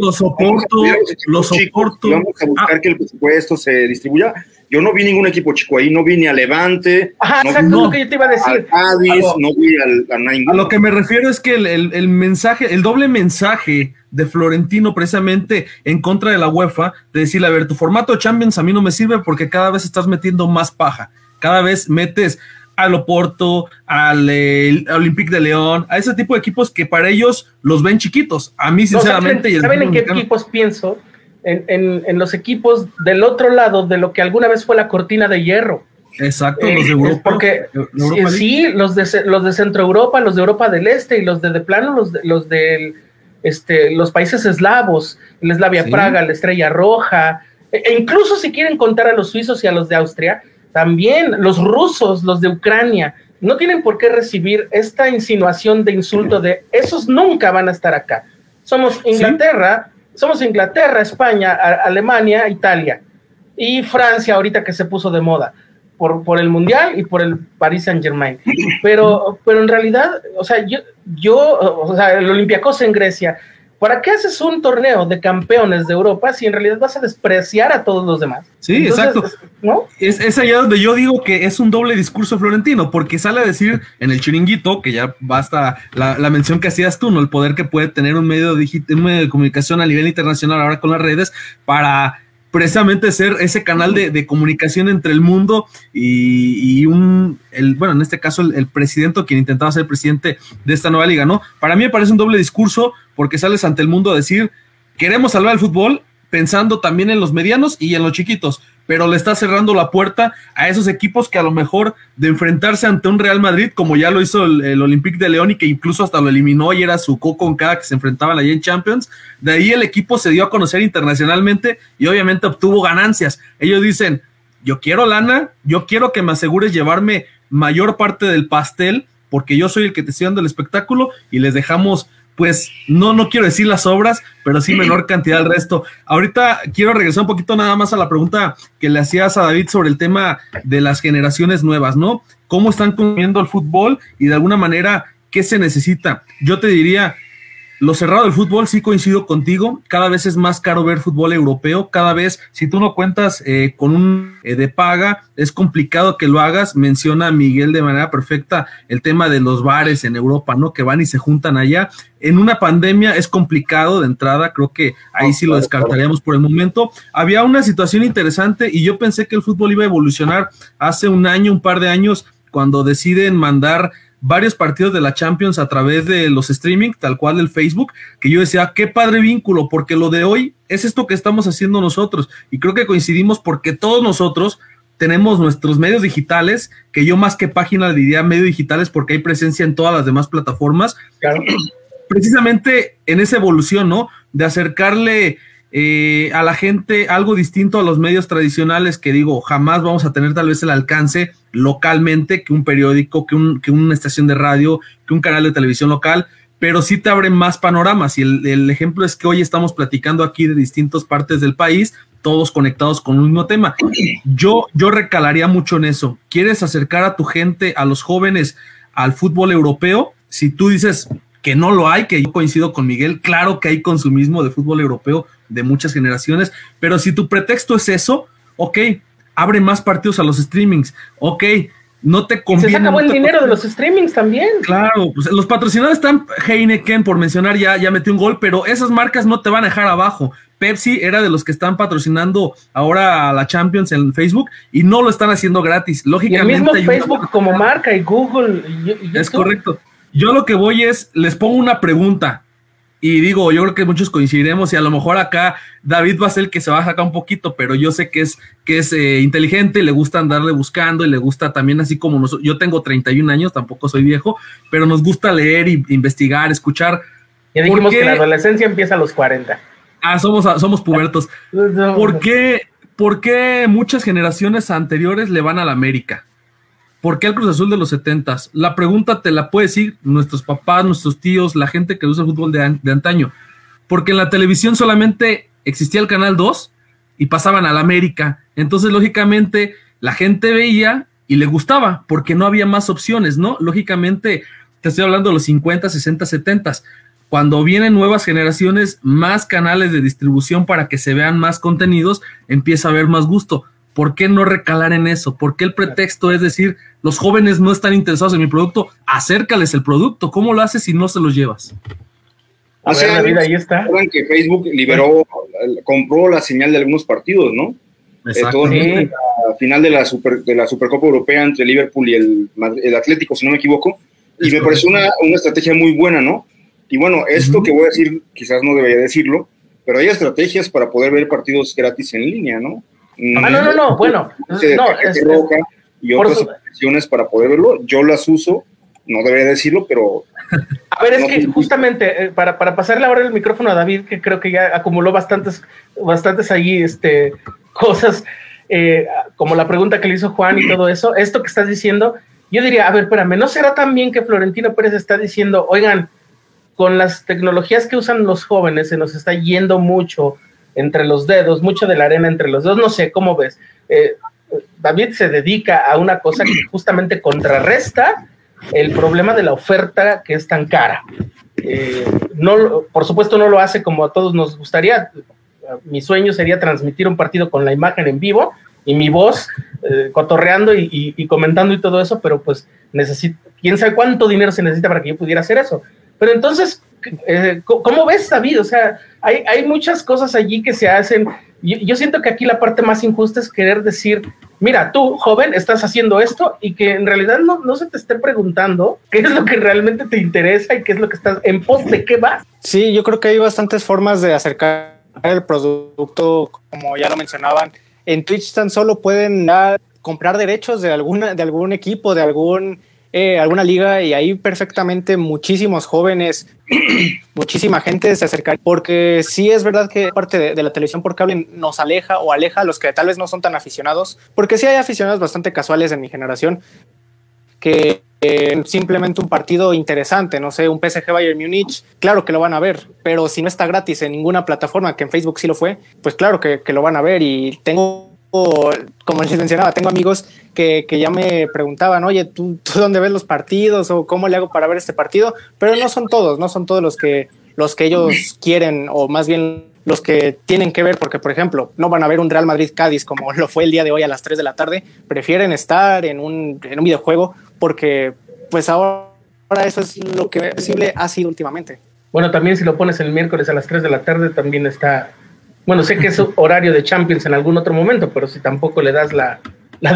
los soporto, los soporto. Vamos a buscar ah. que el presupuesto se distribuya yo no vi ningún equipo chico ahí, no vi ni a Levante. Ajá, no exacto, lo que yo te iba a decir. no vi al, a, a lo que me refiero es que el, mensaje, el doble mensaje de Florentino precisamente en contra de la UEFA, de decirle, a ver, tu formato de Champions a mí no me sirve porque cada vez estás metiendo más paja, cada vez metes al Oporto, al, Olympique de León, a ese tipo de equipos que para ellos los ven chiquitos. A mí, sinceramente. ¿Saben, en qué equipos pienso? en, los equipos del otro lado de lo que alguna vez fue la cortina de hierro. Exacto, los de eh, Europa. Porque sí, los de, los de Centro Europa, los de Europa del Este y los de, de plano, los de, los de este, los países eslavos, la Eslavia Praga, la Estrella Roja, e, e, incluso si quieren contar a los suizos y a los de Austria, también los rusos, los de Ucrania, no tienen por qué recibir esta insinuación de insulto de esos nunca van a estar acá. Somos Inglaterra, somos Inglaterra, España, Alemania, Italia y Francia ahorita que se puso de moda por, por el Mundial y por el Paris Saint Germain. Pero, pero en realidad, o sea, yo, yo o sea, el Olympiacos en Grecia, ¿Para qué haces un torneo de campeones de Europa si en realidad vas a despreciar a todos los demás? Sí, exacto. ¿no? Es, es, allá donde yo digo que es un doble discurso florentino, porque sale a decir en el chiringuito, que ya basta la, la mención que hacías tú, ¿no? El poder que puede tener un medio, un medio de comunicación a nivel internacional ahora con las redes para precisamente ser ese canal de, comunicación entre el mundo y, un, el, bueno, en este caso el, presidente, quien intentaba ser presidente de esta nueva liga, ¿no? Para mí me parece un doble discurso porque sales ante el mundo a decir, queremos salvar el fútbol pensando también en los medianos y en los chiquitos pero le está cerrando la puerta a esos equipos que a lo mejor de enfrentarse ante un Real Madrid, como ya lo hizo el, Olympique de León y que incluso hasta lo eliminó y era su coco con cada que se enfrentaban allí en Champions, de ahí el equipo se dio a conocer internacionalmente y obviamente obtuvo ganancias. Ellos dicen, yo quiero lana, yo quiero que me asegures llevarme mayor parte del pastel, porque yo soy el que te estoy dando el espectáculo y les dejamos pues no, no quiero decir las obras, pero sí menor cantidad del resto. Ahorita quiero regresar un poquito nada más a la pregunta que le hacías a David sobre el tema de las generaciones nuevas, ¿no? ¿Cómo están comiendo el fútbol y de alguna manera qué se necesita? Yo te diría, lo cerrado del fútbol, sí coincido contigo. Cada vez es más caro ver fútbol europeo. Cada vez, si tú no cuentas eh, con un eh, de paga, es complicado que lo hagas. Menciona Miguel de manera perfecta el tema de los bares en Europa, ¿no? Que van y se juntan allá. En una pandemia es complicado de entrada. Creo que ahí sí lo descartaríamos por el momento. Había una situación interesante y yo pensé que el fútbol iba a evolucionar hace un año, un par de años, cuando deciden mandar varios partidos de la Champions a través de los streaming, tal cual del Facebook, que yo decía, qué padre vínculo, porque lo de hoy es esto que estamos haciendo nosotros. Y creo que coincidimos porque todos nosotros tenemos nuestros medios digitales, que yo más que página diría medios digitales porque hay presencia en todas las demás plataformas. Precisamente en esa evolución, ¿no? De acercarle eh, a la gente algo distinto a los medios tradicionales que digo, jamás vamos a tener tal vez el alcance localmente que un periódico, que, un, que una estación de radio, que un canal de televisión local, pero sí te abre más panoramas. Y el, ejemplo es que hoy estamos platicando aquí de distintas partes del país, todos conectados con un mismo tema. Yo, yo recalaría mucho en eso. ¿Quieres acercar a tu gente, a los jóvenes, al fútbol europeo? Si tú dices, que no lo hay, que yo coincido con Miguel, claro que hay consumismo de fútbol europeo de muchas generaciones, pero si tu pretexto es eso, ok, abre más partidos a los streamings, ok, no te conviene. se saca buen dinero de los streamings también. Claro, pues los patrocinadores están Heineken, por mencionar, ya, ya metió un gol, pero esas marcas no te van a dejar abajo. Pepsi era de los que están patrocinando ahora a la Champions en Facebook y no lo están haciendo gratis. Lógicamente. Y el mismo Facebook como marca y Google. es correcto. Yo lo que voy es, les pongo una pregunta y digo, yo creo que muchos coincidiremos y a lo mejor acá David va a ser el que se va a sacar un poquito, pero yo sé que es, que es eh, inteligente, le gusta andarle buscando y le gusta también así como nosotros, yo tengo 31 años, tampoco soy viejo, pero nos gusta leer y investigar, escuchar. Ya dijimos que la adolescencia empieza a los 40. Ah, somos, somos pubertos. ¿Por qué, ¿Por qué muchas generaciones anteriores le van a la América? ¿Por qué el Cruz Azul de los 70 La pregunta te la puede decir nuestros papás, nuestros tíos, la gente que usa el fútbol de, antaño. Porque en la televisión solamente existía el Canal 2 y pasaban a la América. Entonces, lógicamente, la gente veía y le gustaba porque no había más opciones, ¿no? Lógicamente, te estoy hablando de los 50, 60, 70. Cuando vienen nuevas generaciones, más canales de distribución para que se vean más contenidos, empieza a haber más gusto. ¿Por qué no recalar en eso? ¿Por qué el pretexto es decir, los jóvenes no están interesados en mi producto? Acércales el producto. ¿Cómo lo haces si no se los llevas? Hace la vida ahí está. que Facebook liberó, compró la señal de algunos partidos, ¿no? Exacto. la final de la, Super, de la Supercopa Europea entre Liverpool y el, el Atlético, si no me equivoco. Y me pareció una, una, estrategia muy buena, ¿no? Y bueno, esto que voy a decir, quizás no debería decirlo, pero hay estrategias para poder ver partidos gratis en línea, ¿no? Ah, no, no, no, bueno. No, es, roja y otras opciones para poder verlo. Yo las uso, no debería decirlo, pero. A ver, es que justamente eh, para, para pasarle ahora el micrófono a David, que creo que ya acumuló bastantes, bastantes ahí este, cosas, eh, como la pregunta que le hizo Juan y todo eso, esto que estás diciendo, yo diría, a ver, espérame, ¿no será también que Florentino Pérez está diciendo, oigan, con las tecnologías que usan los jóvenes se nos está yendo mucho entre los dedos, mucho de la arena entre los dedos, no sé, ¿cómo ves? Eh, David se dedica a una cosa que justamente contrarresta el problema de la oferta que es tan cara. Eh, no, por supuesto no lo hace como a todos nos gustaría. Mi sueño sería transmitir un partido con la imagen en vivo y mi voz eh, cotorreando y, comentando y todo eso, pero pues necesito, quién sabe cuánto dinero se necesita para que yo pudiera hacer eso. Pero entonces, eh, ¿cómo ves, David? O sea, hay, hay, muchas cosas allí que se hacen. Yo, siento que aquí la parte más injusta es querer decir, mira, tú, joven, estás haciendo esto y que en realidad no, no se te esté preguntando qué es lo que realmente te interesa y qué es lo que estás en pos de qué vas. Sí, yo creo que hay bastantes formas de acercar el producto, como ya lo mencionaban. En Twitch tan solo pueden comprar derechos de, alguna, de algún equipo, de algún eh, alguna liga y ahí perfectamente muchísimos jóvenes, muchísima gente se acerca, porque sí es verdad que parte de, la televisión por cable nos aleja o aleja a los que tal vez no son tan aficionados, porque sí hay aficionados bastante casuales en mi generación que eh, simplemente un partido interesante, no sé, un PSG Bayern Múnich, claro que lo van a ver, pero si no está gratis en ninguna plataforma, que en Facebook sí lo fue, pues claro que, que lo van a ver y tengo como les mencionaba, tengo amigos que, ya me preguntaban, oye, ¿tú, ¿tú, dónde ves los partidos o cómo le hago para ver este partido? Pero no son todos, no son todos los que, los que ellos quieren o más bien los que tienen que ver, porque por ejemplo, no van a ver un Real Madrid-Cádiz como lo fue el día de hoy a las 3 de la tarde, prefieren estar en un, en un videojuego porque pues ahora eso es lo que posible ha sido últimamente. Bueno, también si lo pones el miércoles a las 3 de la tarde también está bueno, sé que es horario de Champions en algún otro momento, pero si tampoco le das la,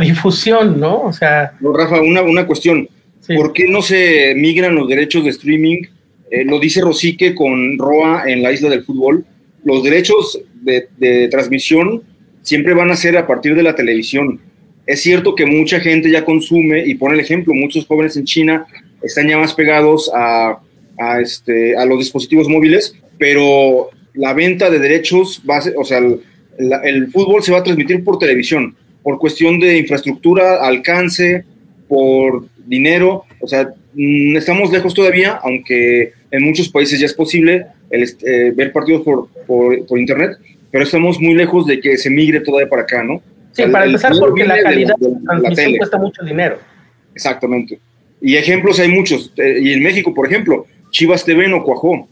difusión, ¿no? O sea. Rafa, una, una cuestión. ¿Por qué no se migran los derechos de streaming? Eh, lo dice Rosique con Roa en la isla del fútbol. Los derechos de, de transmisión siempre van a ser a partir de la televisión. Es cierto que mucha gente ya consume, y pone el ejemplo, muchos jóvenes en China están ya más pegados a, a, este, a los dispositivos móviles, pero la venta de derechos, va o sea, el, fútbol se va a transmitir por televisión, por cuestión de infraestructura, alcance, por dinero, o sea, mm, estamos lejos todavía, aunque en muchos países ya es posible el, eh, ver partidos por, por, internet, pero estamos muy lejos de que se migre todavía para acá, ¿no? Sí, para empezar, porque la calidad de, la transmisión cuesta mucho dinero. Exactamente. Y ejemplos hay muchos. Eh, y en México, por ejemplo, Chivas TV no cuajó,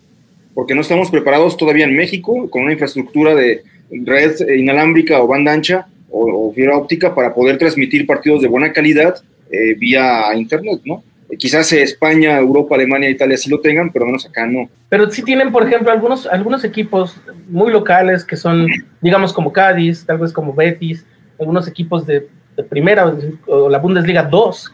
porque no estamos preparados todavía en México con una infraestructura de red inalámbrica o banda ancha o, fibra óptica para poder transmitir partidos de buena calidad eh, vía internet, ¿no? Quizás España, Europa, Alemania, Italia sí lo tengan, pero menos acá no. Pero sí tienen, por ejemplo, algunos, algunos equipos muy locales que son, digamos, como Cádiz, tal vez como Betis, algunos equipos de, de primera o la Bundesliga 2,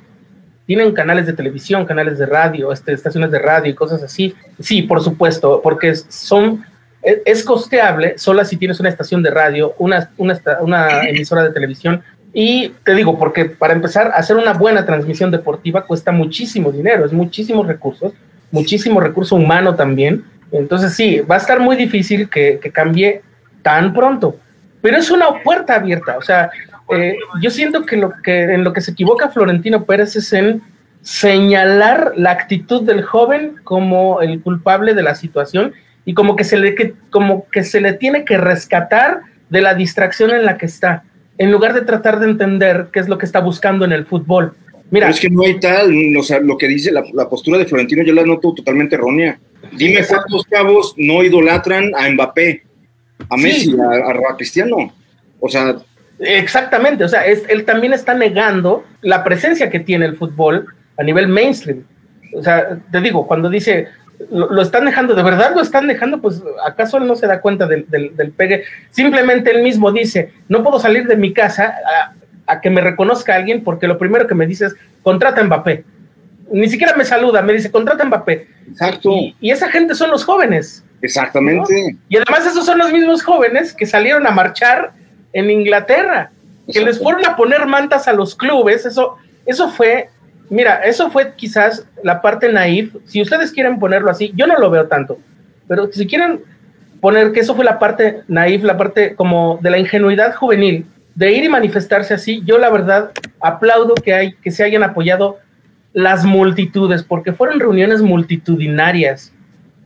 tienen canales de televisión, canales de radio, este, estaciones de radio y cosas así. Sí, por supuesto, porque son es costeable solo si tienes una estación de radio, una, una, una, emisora de televisión. Y te digo, porque para empezar, hacer una buena transmisión deportiva cuesta muchísimo dinero, es muchísimos recursos, muchísimo recurso humano también. Entonces sí, va a estar muy difícil que, que cambie tan pronto, pero es una puerta abierta. O sea, eh, yo siento que, lo que en lo que se equivoca Florentino Pérez es en señalar la actitud del joven como el culpable de la situación y como que se le, que, como que se le tiene que rescatar de la distracción en la que está, en lugar de tratar de entender qué es lo que está buscando en el fútbol. Mira, es que no hay tal, o sea, lo que dice la, postura de Florentino yo la noto totalmente errónea. Dime cuántos cabos no idolatran a Mbappé, a Messi, a, a Cristiano. O sea, Exactamente, o sea, él también está negando la presencia que tiene el fútbol a nivel mainstream. O sea, te digo, cuando dice, lo, están dejando, ¿de verdad lo están dejando? Pues acaso él no se da cuenta del, pegue. Simplemente él mismo dice, no puedo salir de mi casa a, que me reconozca alguien porque lo primero que me dice es, contrata a Mbappé. Ni siquiera me saluda, me dice, contrata a Mbappé. Exacto. Y, esa gente son los jóvenes. Exactamente. Y además esos son los mismos jóvenes que salieron a marchar en Inglaterra, que les fueron a poner mantas a los clubes, eso, eso fue, mira, eso fue quizás la parte naif, si ustedes quieren ponerlo así, yo no lo veo tanto, pero si quieren poner que eso fue la parte naif, la parte como de la ingenuidad juvenil, de ir y manifestarse así, yo la verdad aplaudo que, hay, que se hayan apoyado las multitudes, porque fueron reuniones multitudinarias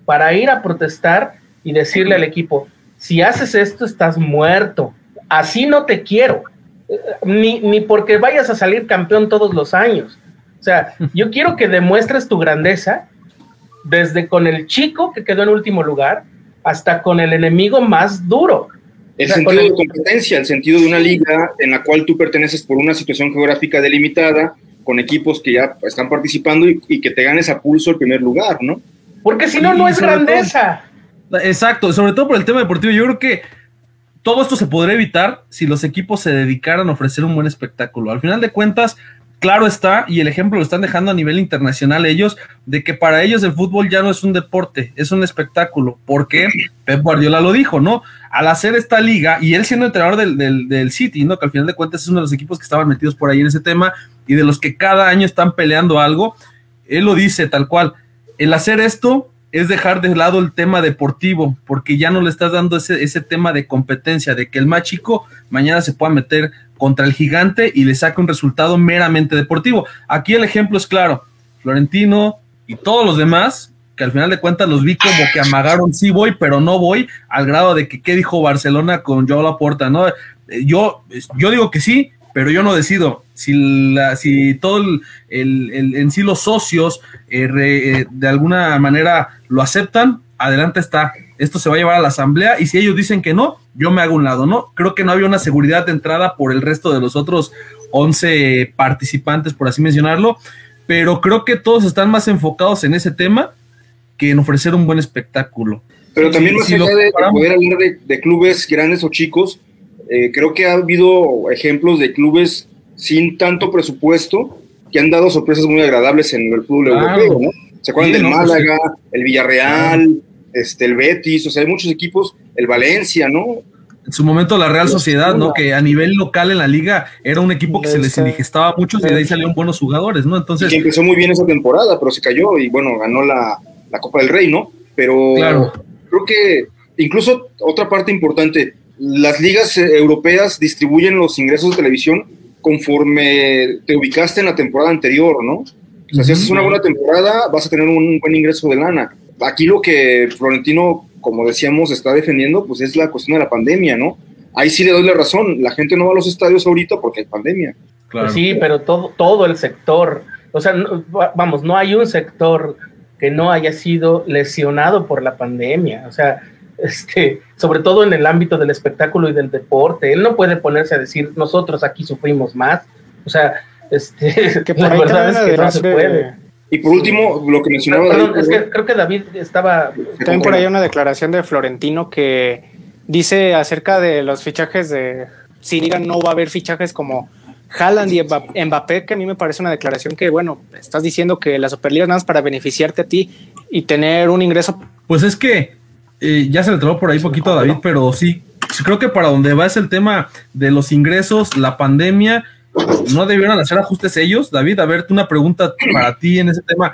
para ir a protestar y decirle al equipo, si haces esto estás muerto, así no te quiero, ni, ni porque vayas a salir campeón todos los años. O sea, yo quiero que demuestres tu grandeza desde con el chico que quedó en último lugar hasta con el enemigo más duro. El sentido de competencia, el sentido de una liga en la cual tú perteneces por una situación geográfica delimitada, con equipos que ya están participando y, que te ganes a pulso el primer lugar, ¿no? Porque si no, no es grandeza. exacto, sobre todo por el tema deportivo. Yo creo que todo esto se podría evitar si los equipos se dedicaran a ofrecer un buen espectáculo. Al final de cuentas, claro está, y el ejemplo lo están dejando a nivel internacional ellos, de que para ellos el fútbol ya no es un deporte, es un espectáculo. Porque Pep Guardiola lo dijo, ¿no? Al hacer esta liga, y él siendo entrenador del, del, City, ¿no? Que al final de cuentas es uno de los equipos que estaban metidos por ahí en ese tema y de los que cada año están peleando algo, él lo dice tal cual. El hacer esto es dejar de lado el tema deportivo, porque ya no le estás dando ese, ese tema de competencia, de que el más chico mañana se pueda meter contra el gigante y le saque un resultado meramente deportivo. Aquí el ejemplo es claro, Florentino y todos los demás, que al final de cuentas los vi como que amagaron, sí voy, pero no voy, al grado de que qué dijo Barcelona con Joao Laporta, ¿no? Yo, yo digo que sí, pero yo no decido si, la, si todo el, en sí los socios eh, eh, de alguna manera lo aceptan, adelante está. Esto se va a llevar a la asamblea y si ellos dicen que no, yo me hago un lado, ¿no? Creo que no había una seguridad de entrada por el resto de los otros 11 participantes, por así mencionarlo, pero creo que todos están más enfocados en ese tema que en ofrecer un buen espectáculo. Pero también más allá de, poder hablar de, clubes grandes o chicos, eh, creo que ha habido ejemplos de clubes sin tanto presupuesto que han dado sorpresas muy agradables en el fútbol europeo, ¿no? ¿Se acuerdan del Málaga, el Villarreal, este, el Betis? O sea, hay muchos equipos, el Valencia, ¿no? En su momento la Real Sociedad, ¿no? Que a nivel local en la liga era un equipo que se les indigestaba mucho y de ahí salieron buenos jugadores, ¿no? Entonces. Y empezó muy bien esa temporada, pero se cayó y bueno, ganó la, la Copa del Rey, ¿no? Pero creo que incluso otra parte importante, las ligas eh, europeas distribuyen los ingresos de televisión conforme te ubicaste en la temporada anterior, ¿no? O sea, si haces una buena temporada, vas a tener un buen ingreso de lana. Aquí lo que Florentino, como decíamos, está defendiendo, pues es la cuestión de la pandemia, ¿no? Ahí sí le doy la razón. La gente no va a los estadios ahorita porque hay pandemia. Pues sí, pero todo, todo el sector, o sea, vamos, no hay un sector que no haya sido lesionado por la pandemia. O sea, este, sobre todo en el ámbito del espectáculo y del deporte. Él no puede ponerse a decir, nosotros aquí sufrimos más. O sea, este, que por la verdad es que no se puede. Y por último, lo que mencionaba. Perdón, es que creo que David estaba. También por ahí una declaración de Florentino que dice acerca de los fichajes de. Si digan no va a haber fichajes como Haaland y Mbappé, que a mí me parece una declaración que, bueno, estás diciendo que la Superliga es nada más para beneficiarte a ti y tener un ingreso. Pues es que eh, ya se le trabó por ahí poquito a David, pero sí, creo que para donde va es el tema de los ingresos, la pandemia, no debieron hacer ajustes ellos. David, a ver, una pregunta para ti en ese tema.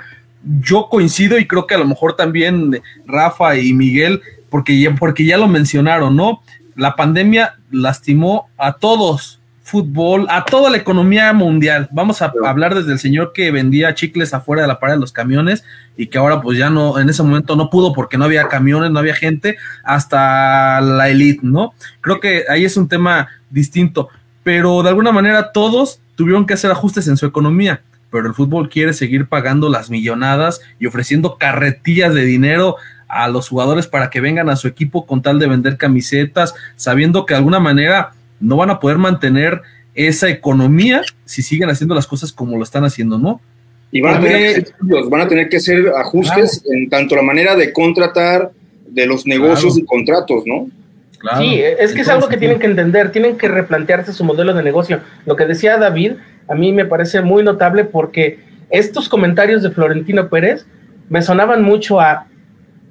Yo coincido y creo que a lo mejor también Rafa y Miguel, porque ya, porque ya lo mencionaron, ¿no? La pandemia lastimó a todos, fútbol, a toda la economía mundial. Vamos a hablar desde el señor que vendía chicles afuera de la pared de los camiones y que ahora pues ya no, en ese momento no pudo porque no había camiones, no había gente, hasta la elite, ¿no? Creo que ahí es un tema distinto, pero de alguna manera todos tuvieron que hacer ajustes en su economía, pero el fútbol quiere seguir pagando las millonadas y ofreciendo carretillas de dinero a los jugadores para que vengan a su equipo con tal de vender camisetas, sabiendo que de alguna manera no van a poder mantener esa economía si siguen haciendo las cosas como lo están haciendo, ¿no? Y van a tener, van a tener que hacer ajustes en tanto la manera de contratar, de los negocios y contratos, ¿no? Sí, es que es algo que tienen que entender, tienen que replantearse su modelo de negocio. Lo que decía David, a mí me parece muy notable porque estos comentarios de Florentino Pérez me sonaban mucho a,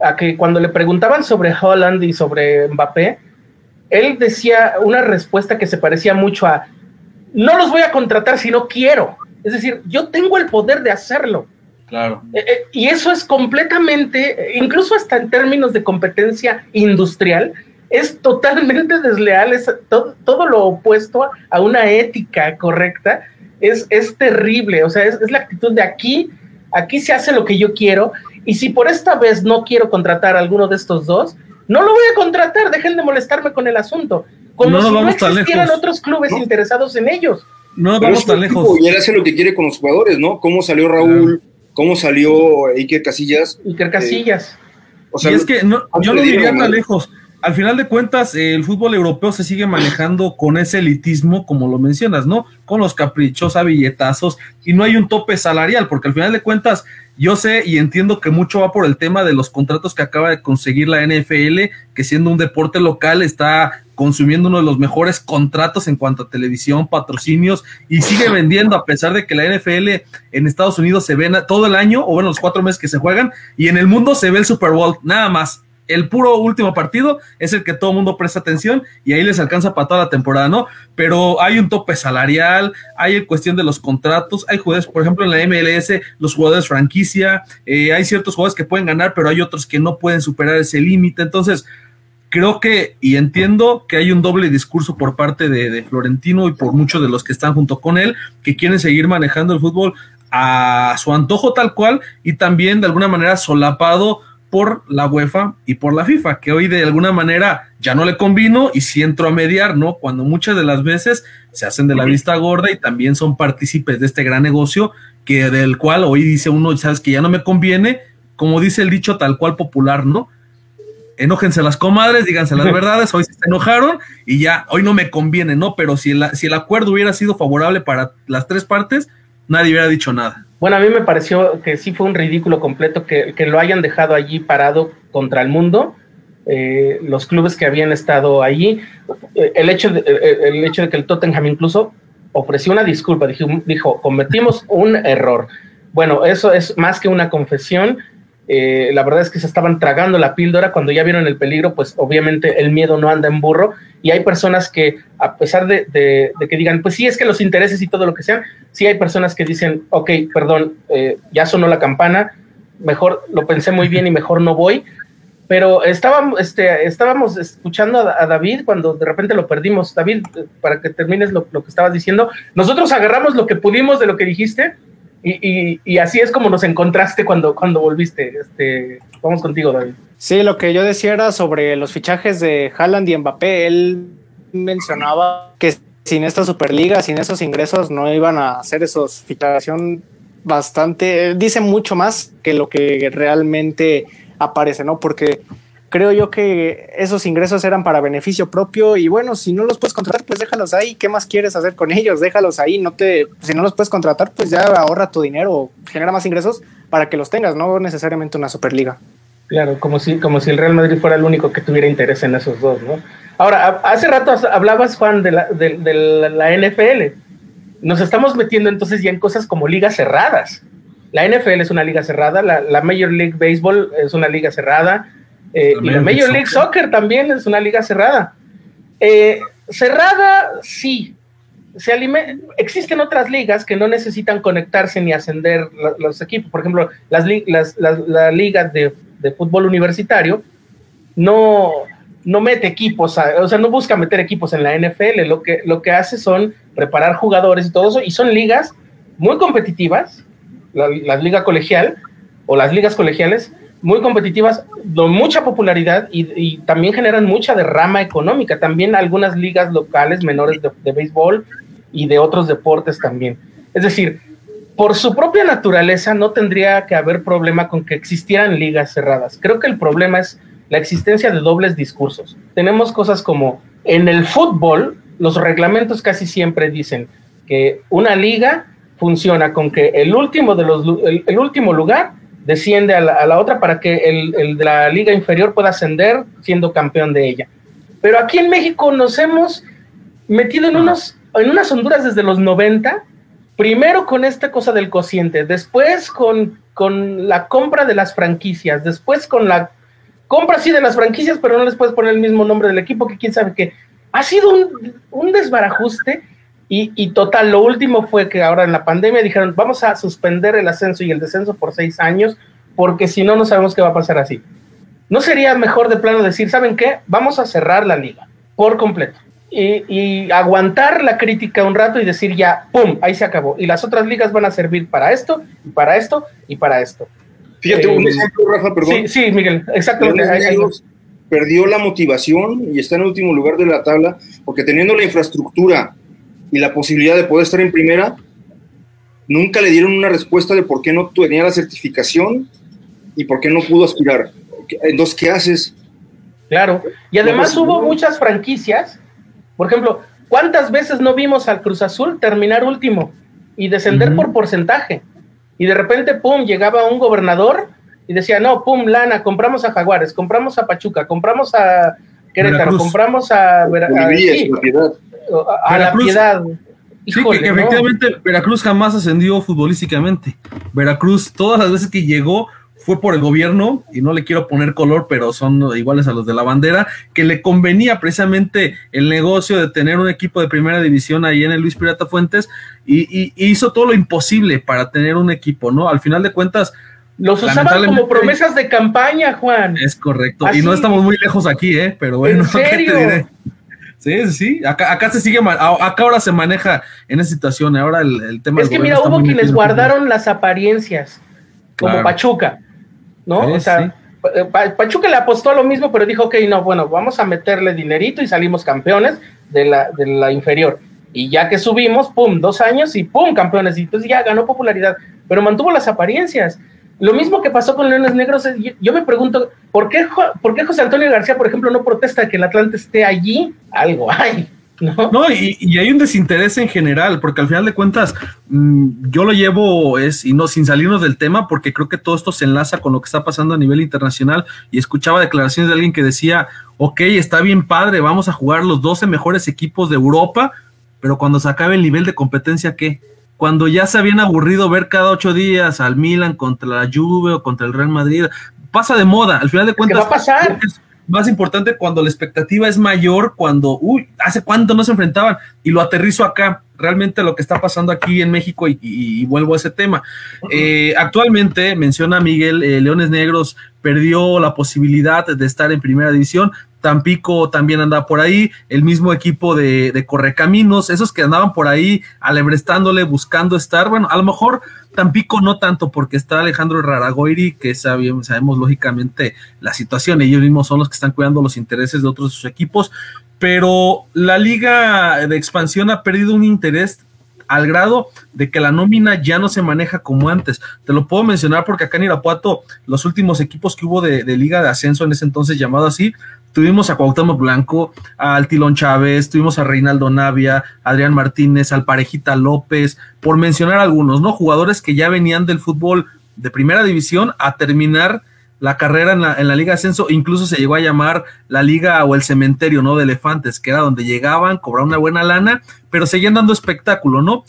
a que cuando le preguntaban sobre Holland y sobre Mbappé, él decía una respuesta que se parecía mucho a, no los voy a contratar si no quiero. Es decir, yo tengo el poder de hacerlo. Claro. Eh, eh, y eso es completamente, incluso hasta en términos de competencia industrial, es totalmente desleal, es todo, lo opuesto a, una ética correcta, es, es terrible, o sea, es, es, la actitud de aquí, aquí se hace lo que yo quiero, y si por esta vez no quiero contratar a alguno de estos dos, no lo voy a contratar, dejen de molestarme con el asunto. Como si no existieran otros clubes interesados en ellos. No vamos tan lejos. Y él hace lo que quiere con los jugadores, ¿no? ¿Cómo salió Raúl? ¿Cómo salió Iker Casillas? Iker Casillas. o sea, y es que no, yo no diría tan lejos. Al final de cuentas, el fútbol europeo se sigue manejando con ese elitismo, como lo mencionas, ¿no? Con los caprichos a billetazos y no hay un tope salarial, porque al final de cuentas, yo sé y entiendo que mucho va por el tema de los contratos que acaba de conseguir la NFL, que siendo un deporte local está consumiendo uno de los mejores contratos en cuanto a televisión, patrocinios y sigue vendiendo a pesar de que la NFL en Estados Unidos se ve todo el año o bueno, los cuatro meses que se juegan y en el mundo se ve el Super Bowl, nada más el puro último partido es el que todo el mundo presta atención y ahí les alcanza para toda la temporada, ¿no? Pero hay un tope salarial, hay cuestión de los contratos, hay jugadores, por ejemplo, en la MLS, los jugadores franquicia, eh, hay ciertos jugadores que pueden ganar, pero hay otros que no pueden superar ese límite. Entonces, creo que, y entiendo que hay un doble discurso por parte de, de Florentino y por muchos de los que están junto con él, que quieren seguir manejando el fútbol a su antojo tal cual y también de alguna manera solapado por la UEFA y por la FIFA, que hoy de alguna manera ya no le convino y si entró a mediar, ¿no? Cuando muchas de las veces se hacen de la vista gorda y también son partícipes de este gran negocio que del cual hoy dice uno, sabes que ya no me conviene, como dice el dicho tal cual popular, ¿no? Enójense las comadres, díganse las verdades, hoy se enojaron y ya, hoy no me conviene, ¿no? Pero si el, si el acuerdo hubiera sido favorable para las tres partes, nadie hubiera dicho nada. Bueno, a mí me pareció que sí fue un ridículo completo que, lo hayan dejado allí parado contra el mundo. Eh, los clubes que habían estado allí, eh, el, hecho de, eh, el hecho de que el Tottenham incluso ofreció una disculpa, dijo, dijo, cometimos un error. Bueno, eso es más que una confesión, eh, la verdad es que se estaban tragando la píldora. Cuando ya vieron el peligro, pues obviamente el miedo no anda en burro. Y hay personas que a pesar de, que digan, pues sí, es que los intereses y todo lo que sean, sí hay personas que dicen, ok, perdón, eh, ya sonó la campana, mejor lo pensé muy bien y mejor no voy, pero estábamos, este, estábamos escuchando a, David cuando de repente lo perdimos. David, para que termines lo, que estabas diciendo, nosotros agarramos lo que pudimos de lo que dijiste y, y, así es como nos encontraste cuando, cuando volviste. Este, vamos contigo, David. Sí, lo que yo decía era sobre los fichajes de Haaland y Mbappé. Él mencionaba que sin esta Superliga, sin esos ingresos, no iban a hacer esos fichación bastante, dice mucho más que lo que realmente aparece, ¿no? Porque creo yo que esos ingresos eran para beneficio propio y bueno, si no los puedes contratar, pues déjalos ahí. ¿Qué más quieres hacer con ellos? Déjalos ahí. No te, si no los puedes contratar, pues ya ahorra tu dinero, genera más ingresos para que los tengas, no necesariamente una Superliga. Claro, como si, como si el Real Madrid fuera el único que tuviera interés en esos dos, ¿no? Ahora, hace rato hablabas, Juan, de la, de la NFL. Nos estamos metiendo entonces ya en cosas como ligas cerradas la NFL es una liga cerrada, la, Major League Baseball es una liga cerrada, eh, y la Major League Soccer. también es una liga cerrada. Eh, cerrada, sí. Se existen otras ligas que no necesitan conectarse ni ascender los equipos. Por ejemplo, las, las, la liga de, fútbol universitario no, no mete equipos, o sea, no busca meter equipos en la NFL. Lo que, lo que hace son preparar jugadores y todo eso. Y son ligas muy competitivas, la, liga colegial o las ligas colegiales muy competitivas, de mucha popularidad y, también generan mucha derrama económica. También algunas ligas locales menores de, béisbol y de otros deportes también. Es decir, por su propia naturaleza no tendría que haber problema con que existieran ligas cerradas. Creo que el problema es la existencia de dobles discursos. Tenemos cosas como en el fútbol, los reglamentos casi siempre dicen que una liga funciona con que el último, de los, el, último lugar desciende a la, otra para que el, de la liga inferior pueda ascender siendo campeón de ella. Pero aquí en México nos hemos metido en, unos, en unas honduras desde los 90, primero con esta cosa del cociente, después con, con la compra de las franquicias, después con la compra sí de las franquicias, pero no les puedes poner el mismo nombre del equipo, que quién sabe qué. Ha sido un, un desbarajuste y, total, lo último fue que ahora en la pandemia dijeron, vamos a suspender el ascenso y el descenso por seis años, porque si no, no sabemos qué va a pasar así. ¿No sería mejor de plano decir, ¿saben qué? Vamos a cerrar la liga por completo y, aguantar la crítica un rato y decir ya, ¡pum!, ahí se acabó. Y las otras ligas van a servir para esto, y para esto, y para esto. Fíjate, un eh, ejemplo, Rafa, perdón. Sí, sí, Miguel, exactamente. perdió la motivación y está en último lugar de la tabla, porque teniendo la infraestructura y la posibilidad de poder estar en primera, nunca le dieron una respuesta de por qué no tenía la certificación y por qué no pudo aspirar. Entonces, ¿qué haces? Claro, y además hubo muchas franquicias, por ejemplo, ¿cuántas veces no vimos al Cruz Azul terminar último y descender por porcentaje? Y de repente, pum, llegaba un gobernador y decía, no, pum, lana, compramos a Jaguares, compramos a Pachuca, compramos a Querétaro, compramos a, Veracruz a la piedad. sí, que, efectivamente Veracruz jamás ascendió futbolísticamente. Veracruz, todas las veces que llegó, fue por el gobierno, y no le quiero poner color, pero son iguales a los de la bandera, que le convenía precisamente el negocio de tener un equipo de primera división ahí en el Luis Pirata Fuentes, y, hizo todo lo imposible para tener un equipo, ¿no? Al final de cuentas. Los usaban como promesas de campaña, Juan. Es correcto, y no estamos muy lejos aquí, ¿eh? Pero bueno, ¿qué te diré? Sí, sí, acá, acá se sigue, acá ahora se maneja en esa situación, ahora el, tema... Es que mira, hubo quienes guardaron las apariencias, como Pachuca, ¿no? o sea, eh, Pachuca le apostó a lo mismo, pero dijo, ok, no, bueno, vamos a meterle dinerito y salimos campeones de la, de la inferior. Y ya que subimos, pum, dos años y pum, campeones. Y entonces ya ganó popularidad, pero mantuvo las apariencias. Lo mismo que pasó con Leones Negros, yo me pregunto, ¿por qué, ¿por qué José Antonio García, por ejemplo, no protesta que el Atlante esté allí? Algo hay. ¿No? no y, hay un desinterés en general, porque al final de cuentas, mm, yo lo llevo es, y no sin salirnos del tema, porque creo que todo esto se enlaza con lo que está pasando a nivel internacional. Y escuchaba declaraciones de alguien que decía, ok, está bien padre, vamos a jugar los 12 mejores equipos de Europa, pero cuando se acabe el nivel de competencia, ¿qué? Cuando ya se habían aburrido ver cada ocho días al Milan contra la Juve o contra el Real Madrid, pasa de moda, al final de cuentas. ¿Qué va a pasar? Es más importante cuando la expectativa es mayor, cuando, uy, hace cuánto no se enfrentaban, y lo aterrizo acá, realmente lo que está pasando aquí en México, y, vuelvo a ese tema. Eh, actualmente, menciona Miguel, eh, Leones Negros perdió la posibilidad de estar en primera división. Tampico también anda por ahí, el mismo equipo de, Correcaminos, esos que andaban por ahí alebrestándole, buscando estar. Bueno, a lo mejor Tampico no tanto porque está Alejandro Raragoiri, que sabemos lógicamente la situación, ellos mismos son los que están cuidando los intereses de otros de sus equipos, pero la liga de expansión ha perdido un interés al grado de que la nómina ya no se maneja como antes. Te lo puedo mencionar porque acá en Irapuato, los últimos equipos que hubo de, liga de ascenso en ese entonces llamado así, tuvimos a Cuauhtémoc Blanco, a Altilón Chávez, tuvimos a Reinaldo Navia, Adrián Martínez, al Parejita López, por mencionar algunos, ¿no? Jugadores que ya venían del fútbol de primera división a terminar la carrera en la, en la, Liga Ascenso, incluso se llegó a llamar la Liga o el Cementerio, ¿no? De Elefantes, que era donde llegaban, cobraban una buena lana, pero seguían dando espectáculo, ¿no?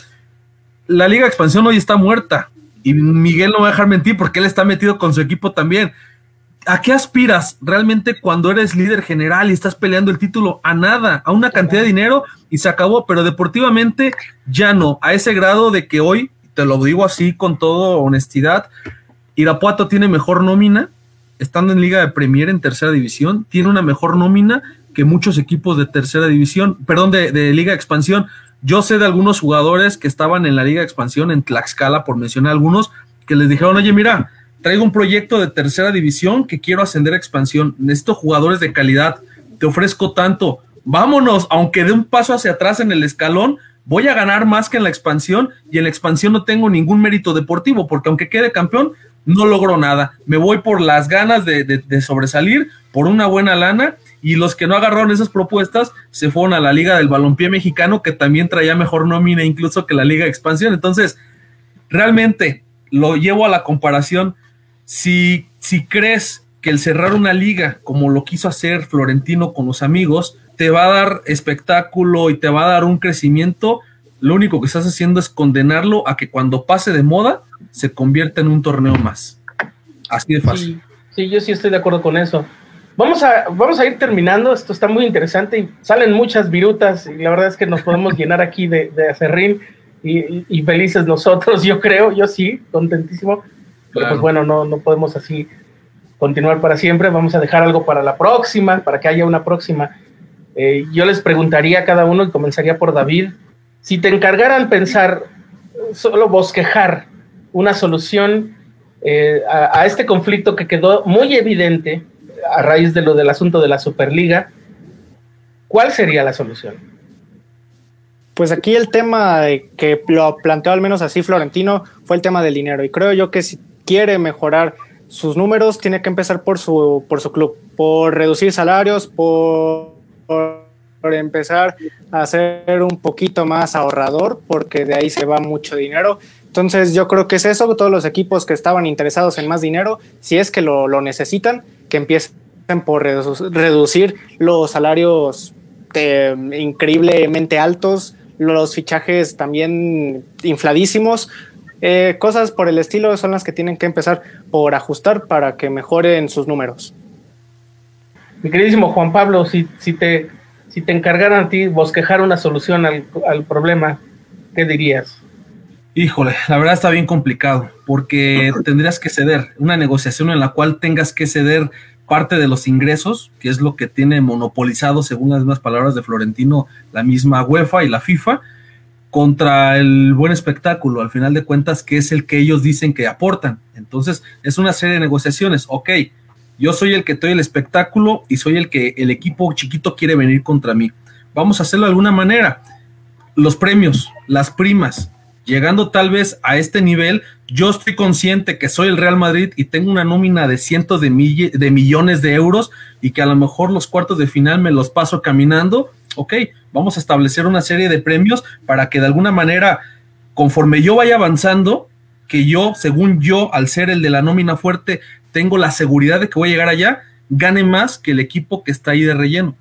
La Liga Expansión hoy está muerta, y Miguel no va a dejar mentir porque él está metido con su equipo también. ¿A qué aspiras realmente cuando eres líder general y estás peleando el título? A nada, a una cantidad de dinero y se acabó, pero deportivamente ya no, a ese grado de que hoy, te lo digo así con toda honestidad, Irapuato tiene mejor nómina, estando en Liga de Premier en tercera división, tiene una mejor nómina que muchos equipos de tercera división, perdón, de, Liga de Expansión. Yo sé de algunos jugadores que estaban en la Liga de Expansión, en Tlaxcala, por mencionar algunos, que les dijeron, oye, mira, traigo un proyecto de tercera división que quiero ascender a expansión, necesito jugadores de calidad, te ofrezco tanto, vámonos, aunque dé un paso hacia atrás en el escalón, voy a ganar más que en la expansión y en la expansión no tengo ningún mérito deportivo, porque aunque quede campeón, no logro nada. Me voy por las ganas de, sobresalir, por una buena lana, y los que no agarraron esas propuestas se fueron a la Liga del Balompié Mexicano, que también traía mejor nómina incluso que la Liga de Expansión. Entonces, realmente lo llevo a la comparación. Si, si crees que el cerrar una liga, como lo quiso hacer Florentino con los amigos, te va a dar espectáculo y te va a dar un crecimiento, lo único que estás haciendo es condenarlo a que cuando pase de moda, se convierta en un torneo más. Así de fácil. Sí, yo sí estoy de acuerdo con eso. Vamos a, ir terminando, esto está muy interesante y salen muchas virutas y la verdad es que nos podemos llenar aquí de, de acerrín y, felices nosotros, yo creo, yo sí, contentísimo, pero pues bueno, no, no podemos así continuar para siempre, vamos a dejar algo para la próxima, para que haya una próxima. Eh, yo les preguntaría a cada uno y comenzaría por David, si te encargaran pensar, solo bosquejar una solución eh, a, este conflicto que quedó muy evidente a raíz de lo del asunto de la Superliga. ¿Cuál sería la solución? Pues aquí el tema que lo planteó al menos así Florentino fue el tema del dinero y creo yo que si quiere mejorar sus números tiene que empezar por su, por su club, por reducir salarios, por, empezar a ser un poquito más ahorrador, porque de ahí se va mucho dinero. Entonces yo creo que es eso, todos los equipos que estaban interesados en más dinero, si es que lo, necesitan, que empiecen por reducir los salarios eh, increíblemente altos, los fichajes también infladísimos, eh, cosas por el estilo son las que tienen que empezar por ajustar para que mejoren sus números. Mi queridísimo Juan Pablo, si, si, te, si te encargaran a ti bosquejar una solución al, al problema, ¿qué dirías? Híjole, la verdad está bien complicado, porque tendrías que ceder una negociación en la cual tengas que ceder parte de los ingresos, que es lo que tiene monopolizado, según las mismas palabras de Florentino, la misma UEFA y la FIFA, contra el buen espectáculo, al final de cuentas, que es el que ellos dicen que aportan. Entonces, es una serie de negociaciones. Ok, yo soy el que doy el espectáculo y soy el que el equipo chiquito quiere venir contra mí. Vamos a hacerlo de alguna manera. Los premios, las primas, llegando tal vez a este nivel, yo estoy consciente que soy el Real Madrid y tengo una nómina de cientos de, de millones de euros y que a lo mejor los cuartos de final me los paso caminando. Ok, vamos a establecer una serie de premios para que de alguna manera, conforme yo vaya avanzando, que yo, según yo, al ser el de la nómina fuerte, tengo la seguridad de que voy a llegar allá, gane más que el equipo que está ahí de relleno.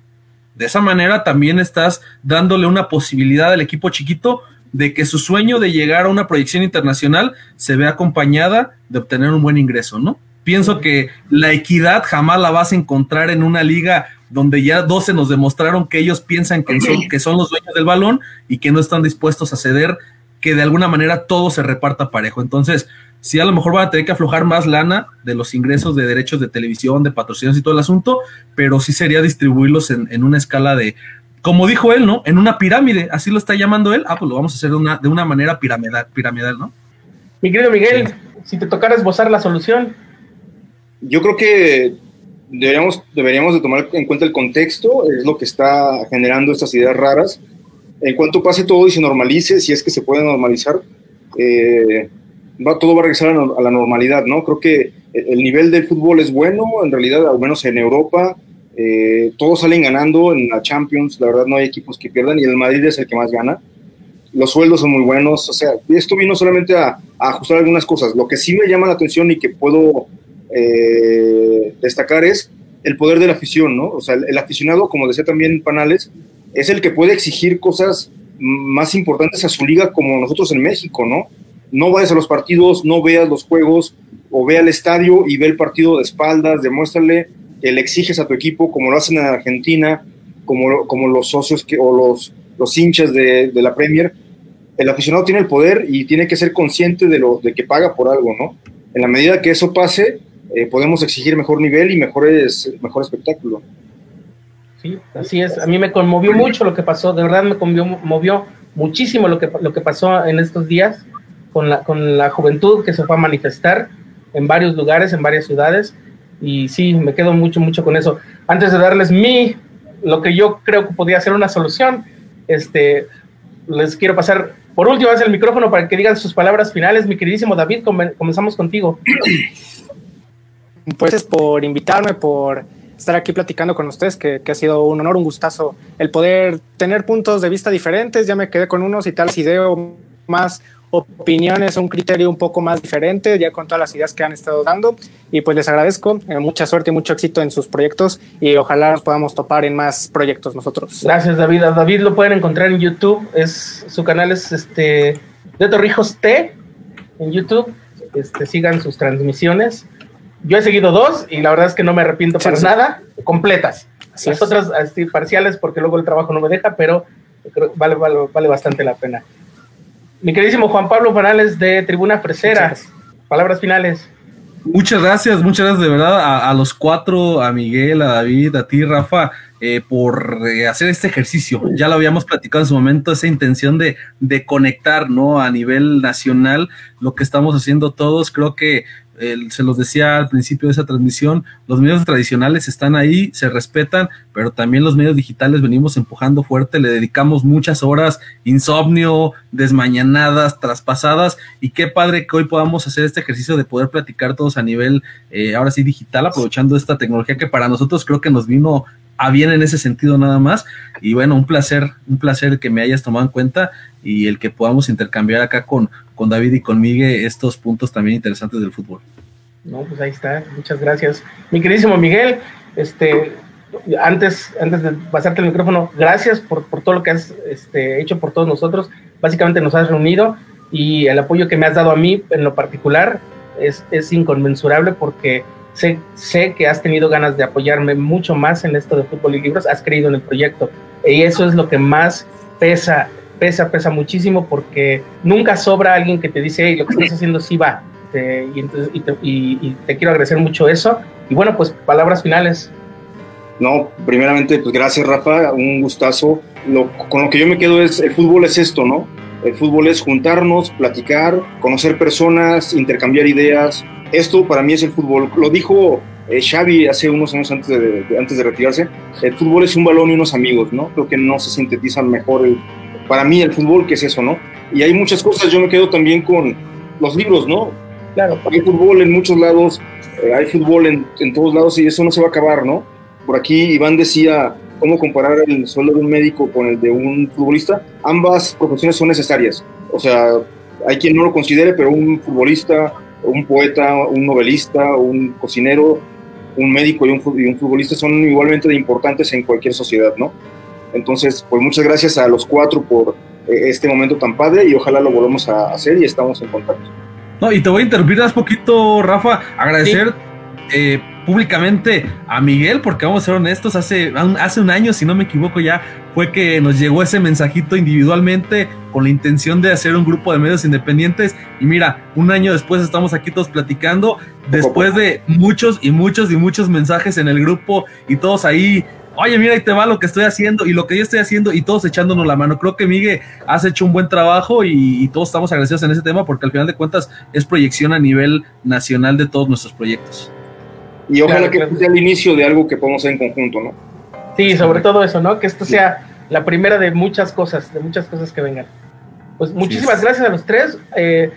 De esa manera también estás dándole una posibilidad al equipo chiquito de que su sueño de llegar a una proyección internacional se vea acompañada de obtener un buen ingreso, ¿no? Pienso que la equidad jamás la vas a encontrar en una liga donde ya 12 nos demostraron que ellos piensan que son, que son los dueños del balón y que no están dispuestos a ceder que de alguna manera todo se reparta parejo. Entonces, sí, a lo mejor van a tener que aflojar más lana de los ingresos de derechos de televisión, de patrocinios y todo el asunto, pero sí sería distribuirlos en, una escala de, como dijo él, ¿no? En una pirámide, así lo está llamando él. Ah, pues lo vamos a hacer de una, de una manera piramidal, piramidal, ¿no? Mi querido Miguel, si te tocara esbozar la solución. Yo creo que deberíamos, deberíamos de tomar en cuenta el contexto, es lo que está generando estas ideas raras. En cuanto pase todo y se normalice, si es que se puede normalizar, eh, va, todo va a regresar a, la normalidad, ¿no? Creo que el nivel del fútbol es bueno, en realidad, al menos en Europa, eh, todos salen ganando en la Champions, la verdad no hay equipos que pierdan y el Madrid es el que más gana. Los sueldos son muy buenos, o sea, esto vino solamente a, a ajustar algunas cosas. Lo que sí me llama la atención y que puedo eh, destacar es el poder de la afición, ¿no? O sea, el, aficionado, como decía también Panales, es el que puede exigir cosas más importantes a su liga como nosotros en México, ¿no? No vayas a los partidos, no veas los juegos o ve al estadio y ve el partido de espaldas, demuéstrale que le exiges a tu equipo como lo hacen en Argentina, como, como los socios que, o los, los hinchas de, de la Premier. El aficionado tiene el poder y tiene que ser consciente de, lo, de que paga por algo, ¿no? En la medida que eso pase, eh, podemos exigir mejor nivel y mejores, mejor espectáculo. Sí, así es. A mí me conmovió mucho lo que pasó, de verdad me conmovió muchísimo lo que, lo que pasó en estos días con la, con la juventud que se fue a manifestar en varios lugares, en varias ciudades. Y sí, me quedo mucho, mucho con eso. Antes de darles mi, lo que yo creo que podría ser una solución, este, les quiero pasar por último el micrófono para que digan sus palabras finales. Mi queridísimo David, comenzamos contigo. Pues por invitarme, por estar aquí platicando con ustedes, que, ha sido un honor, un gustazo el poder tener puntos de vista diferentes. Ya me quedé con unos y tal, si veo más opiniones, un criterio un poco más diferente, ya con todas las ideas que han estado dando. Y pues les agradezco, eh, mucha suerte y mucho éxito en sus proyectos y ojalá nos podamos topar en más proyectos nosotros. Gracias, David. David lo pueden encontrar en YouTube, es su canal es este de Torrijos T en YouTube. Este, sigan sus transmisiones yo he seguido dos y la verdad es que no me arrepiento para nada, completas. Las otras así, parciales porque luego el trabajo no me deja, pero vale, vale, bastante la pena. Mi queridísimo Juan Pablo Morales de Tribuna Fresera, palabras finales. Muchas gracias, muchas gracias de verdad a, los cuatro, a Miguel, a David, a ti, Rafa, eh, por eh, hacer este ejercicio. Ya lo habíamos platicado en su momento, esa intención de, de conectar, ¿no? A nivel nacional, lo que estamos haciendo todos. Creo que se los decía al principio de esa transmisión, los medios tradicionales están ahí, se respetan, pero también los medios digitales venimos empujando fuerte, le dedicamos muchas horas, insomnio, desmañanadas, traspasadas, y qué padre que hoy podamos hacer este ejercicio de poder platicar todos a nivel, eh, ahora sí, digital, aprovechando esta tecnología que para nosotros creo que nos vino a bien en ese sentido nada más. Y bueno, un placer, un placer que me hayas tomado en cuenta y el que podamos intercambiar acá con, con David y con Miguel estos puntos también interesantes del fútbol. No, pues ahí está, muchas gracias. Mi queridísimo Miguel, este, antes, antes de pasarte el micrófono, gracias por, todo lo que has este, hecho por todos nosotros. Básicamente nos has reunido y el apoyo que me has dado a mí en lo particular es, es inconmensurable porque sé, sé que has tenido ganas de apoyarme mucho más en esto de fútbol y libros, has creído en el proyecto y eso es lo que más pesa pesa, pesa muchísimo porque nunca sobra alguien que te dice, hey, lo que estás haciendo sí va. y, entonces, y, te, quiero agradecer mucho eso. Y bueno, pues palabras finales. No, primeramente, pues gracias Rafa, un gustazo. Lo, con lo que yo me quedo es, el fútbol es esto, ¿no? El fútbol es juntarnos, platicar, conocer personas, intercambiar ideas. Esto para mí es el fútbol. Lo dijo eh, Xavi hace unos años antes de, antes de retirarse. El fútbol es un balón y unos amigos, ¿no? Creo que no se sintetiza mejor el, para mí el fútbol, que es eso, ¿no? Y hay muchas cosas, yo me quedo también con los libros, ¿no? Claro, hay fútbol en muchos lados, eh, hay fútbol en, en, todos lados y eso no se va a acabar, ¿no? Por aquí Iván decía cómo comparar el sueldo de un médico con el de un futbolista. Ambas profesiones son necesarias. O sea, hay quien no lo considere, pero un futbolista, un poeta, un novelista, un cocinero, un médico y un futbolista son igualmente importantes en cualquier sociedad, ¿no? Entonces, pues muchas gracias a los cuatro por eh, este momento tan padre y ojalá lo volvamos a hacer y estamos en contacto. No, y te voy a interrumpir un poquito, Rafa, agradecer eh, públicamente a Miguel, porque vamos a ser honestos, hace, hace un año, si no me equivoco ya, fue que nos llegó ese mensajito individualmente con la intención de hacer un grupo de medios independientes. Y mira, un año después estamos aquí todos platicando, después de muchos y muchos y muchos mensajes en el grupo y todos ahí oye, mira, ahí te va lo que estoy haciendo y lo que yo estoy haciendo y todos echándonos la mano. Creo que Miguel has hecho un buen trabajo y, todos estamos agradecidos en ese tema porque al final de cuentas es proyección a nivel nacional de todos nuestros proyectos. Y ojalá que sea el inicio de algo que podamos hacer en conjunto, ¿no? Sí, sobre todo eso, ¿no? Que esto sea la primera de muchas cosas, de muchas cosas que vengan. Pues muchísimas gracias a los tres. Eh,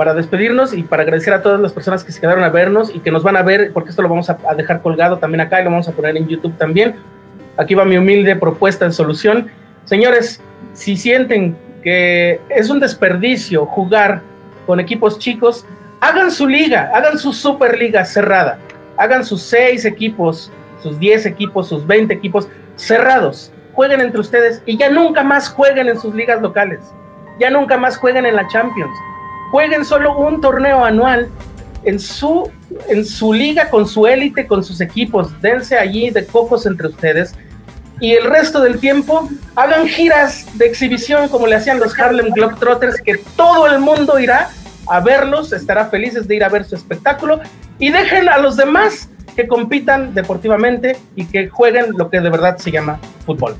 para despedirnos y para agradecer a todas las personas que se quedaron a vernos y que nos van a ver, porque esto lo vamos a, dejar colgado también acá y lo vamos a poner en YouTube también. Aquí va mi humilde propuesta de solución. Señores, si sienten que es un desperdicio jugar con equipos chicos, hagan su liga, hagan su superliga cerrada, hagan sus seis equipos, sus diez equipos, sus veinte equipos cerrados, jueguen entre ustedes y ya nunca más jueguen en sus ligas locales, ya nunca más jueguen en la Champions, jueguen solo un torneo anual en su, en su liga con su élite, con sus equipos, dense allí de cocos entre ustedes y el resto del tiempo hagan giras de exhibición como le hacían los Harlem Globetrotters, que todo el mundo irá a verlos, estará felices de ir a ver su espectáculo y dejen a los demás que compitan deportivamente y que jueguen lo que de verdad se llama fútbol.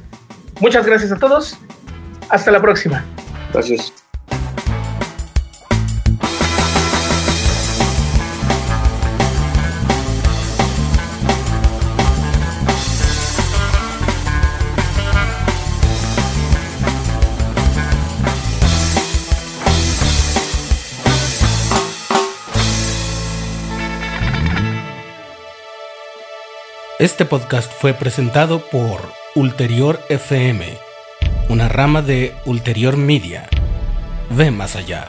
Muchas gracias a todos. Hasta la próxima. Gracias. Este podcast fue presentado por Ulterior FM, una rama de Ulterior Media. Ve más allá.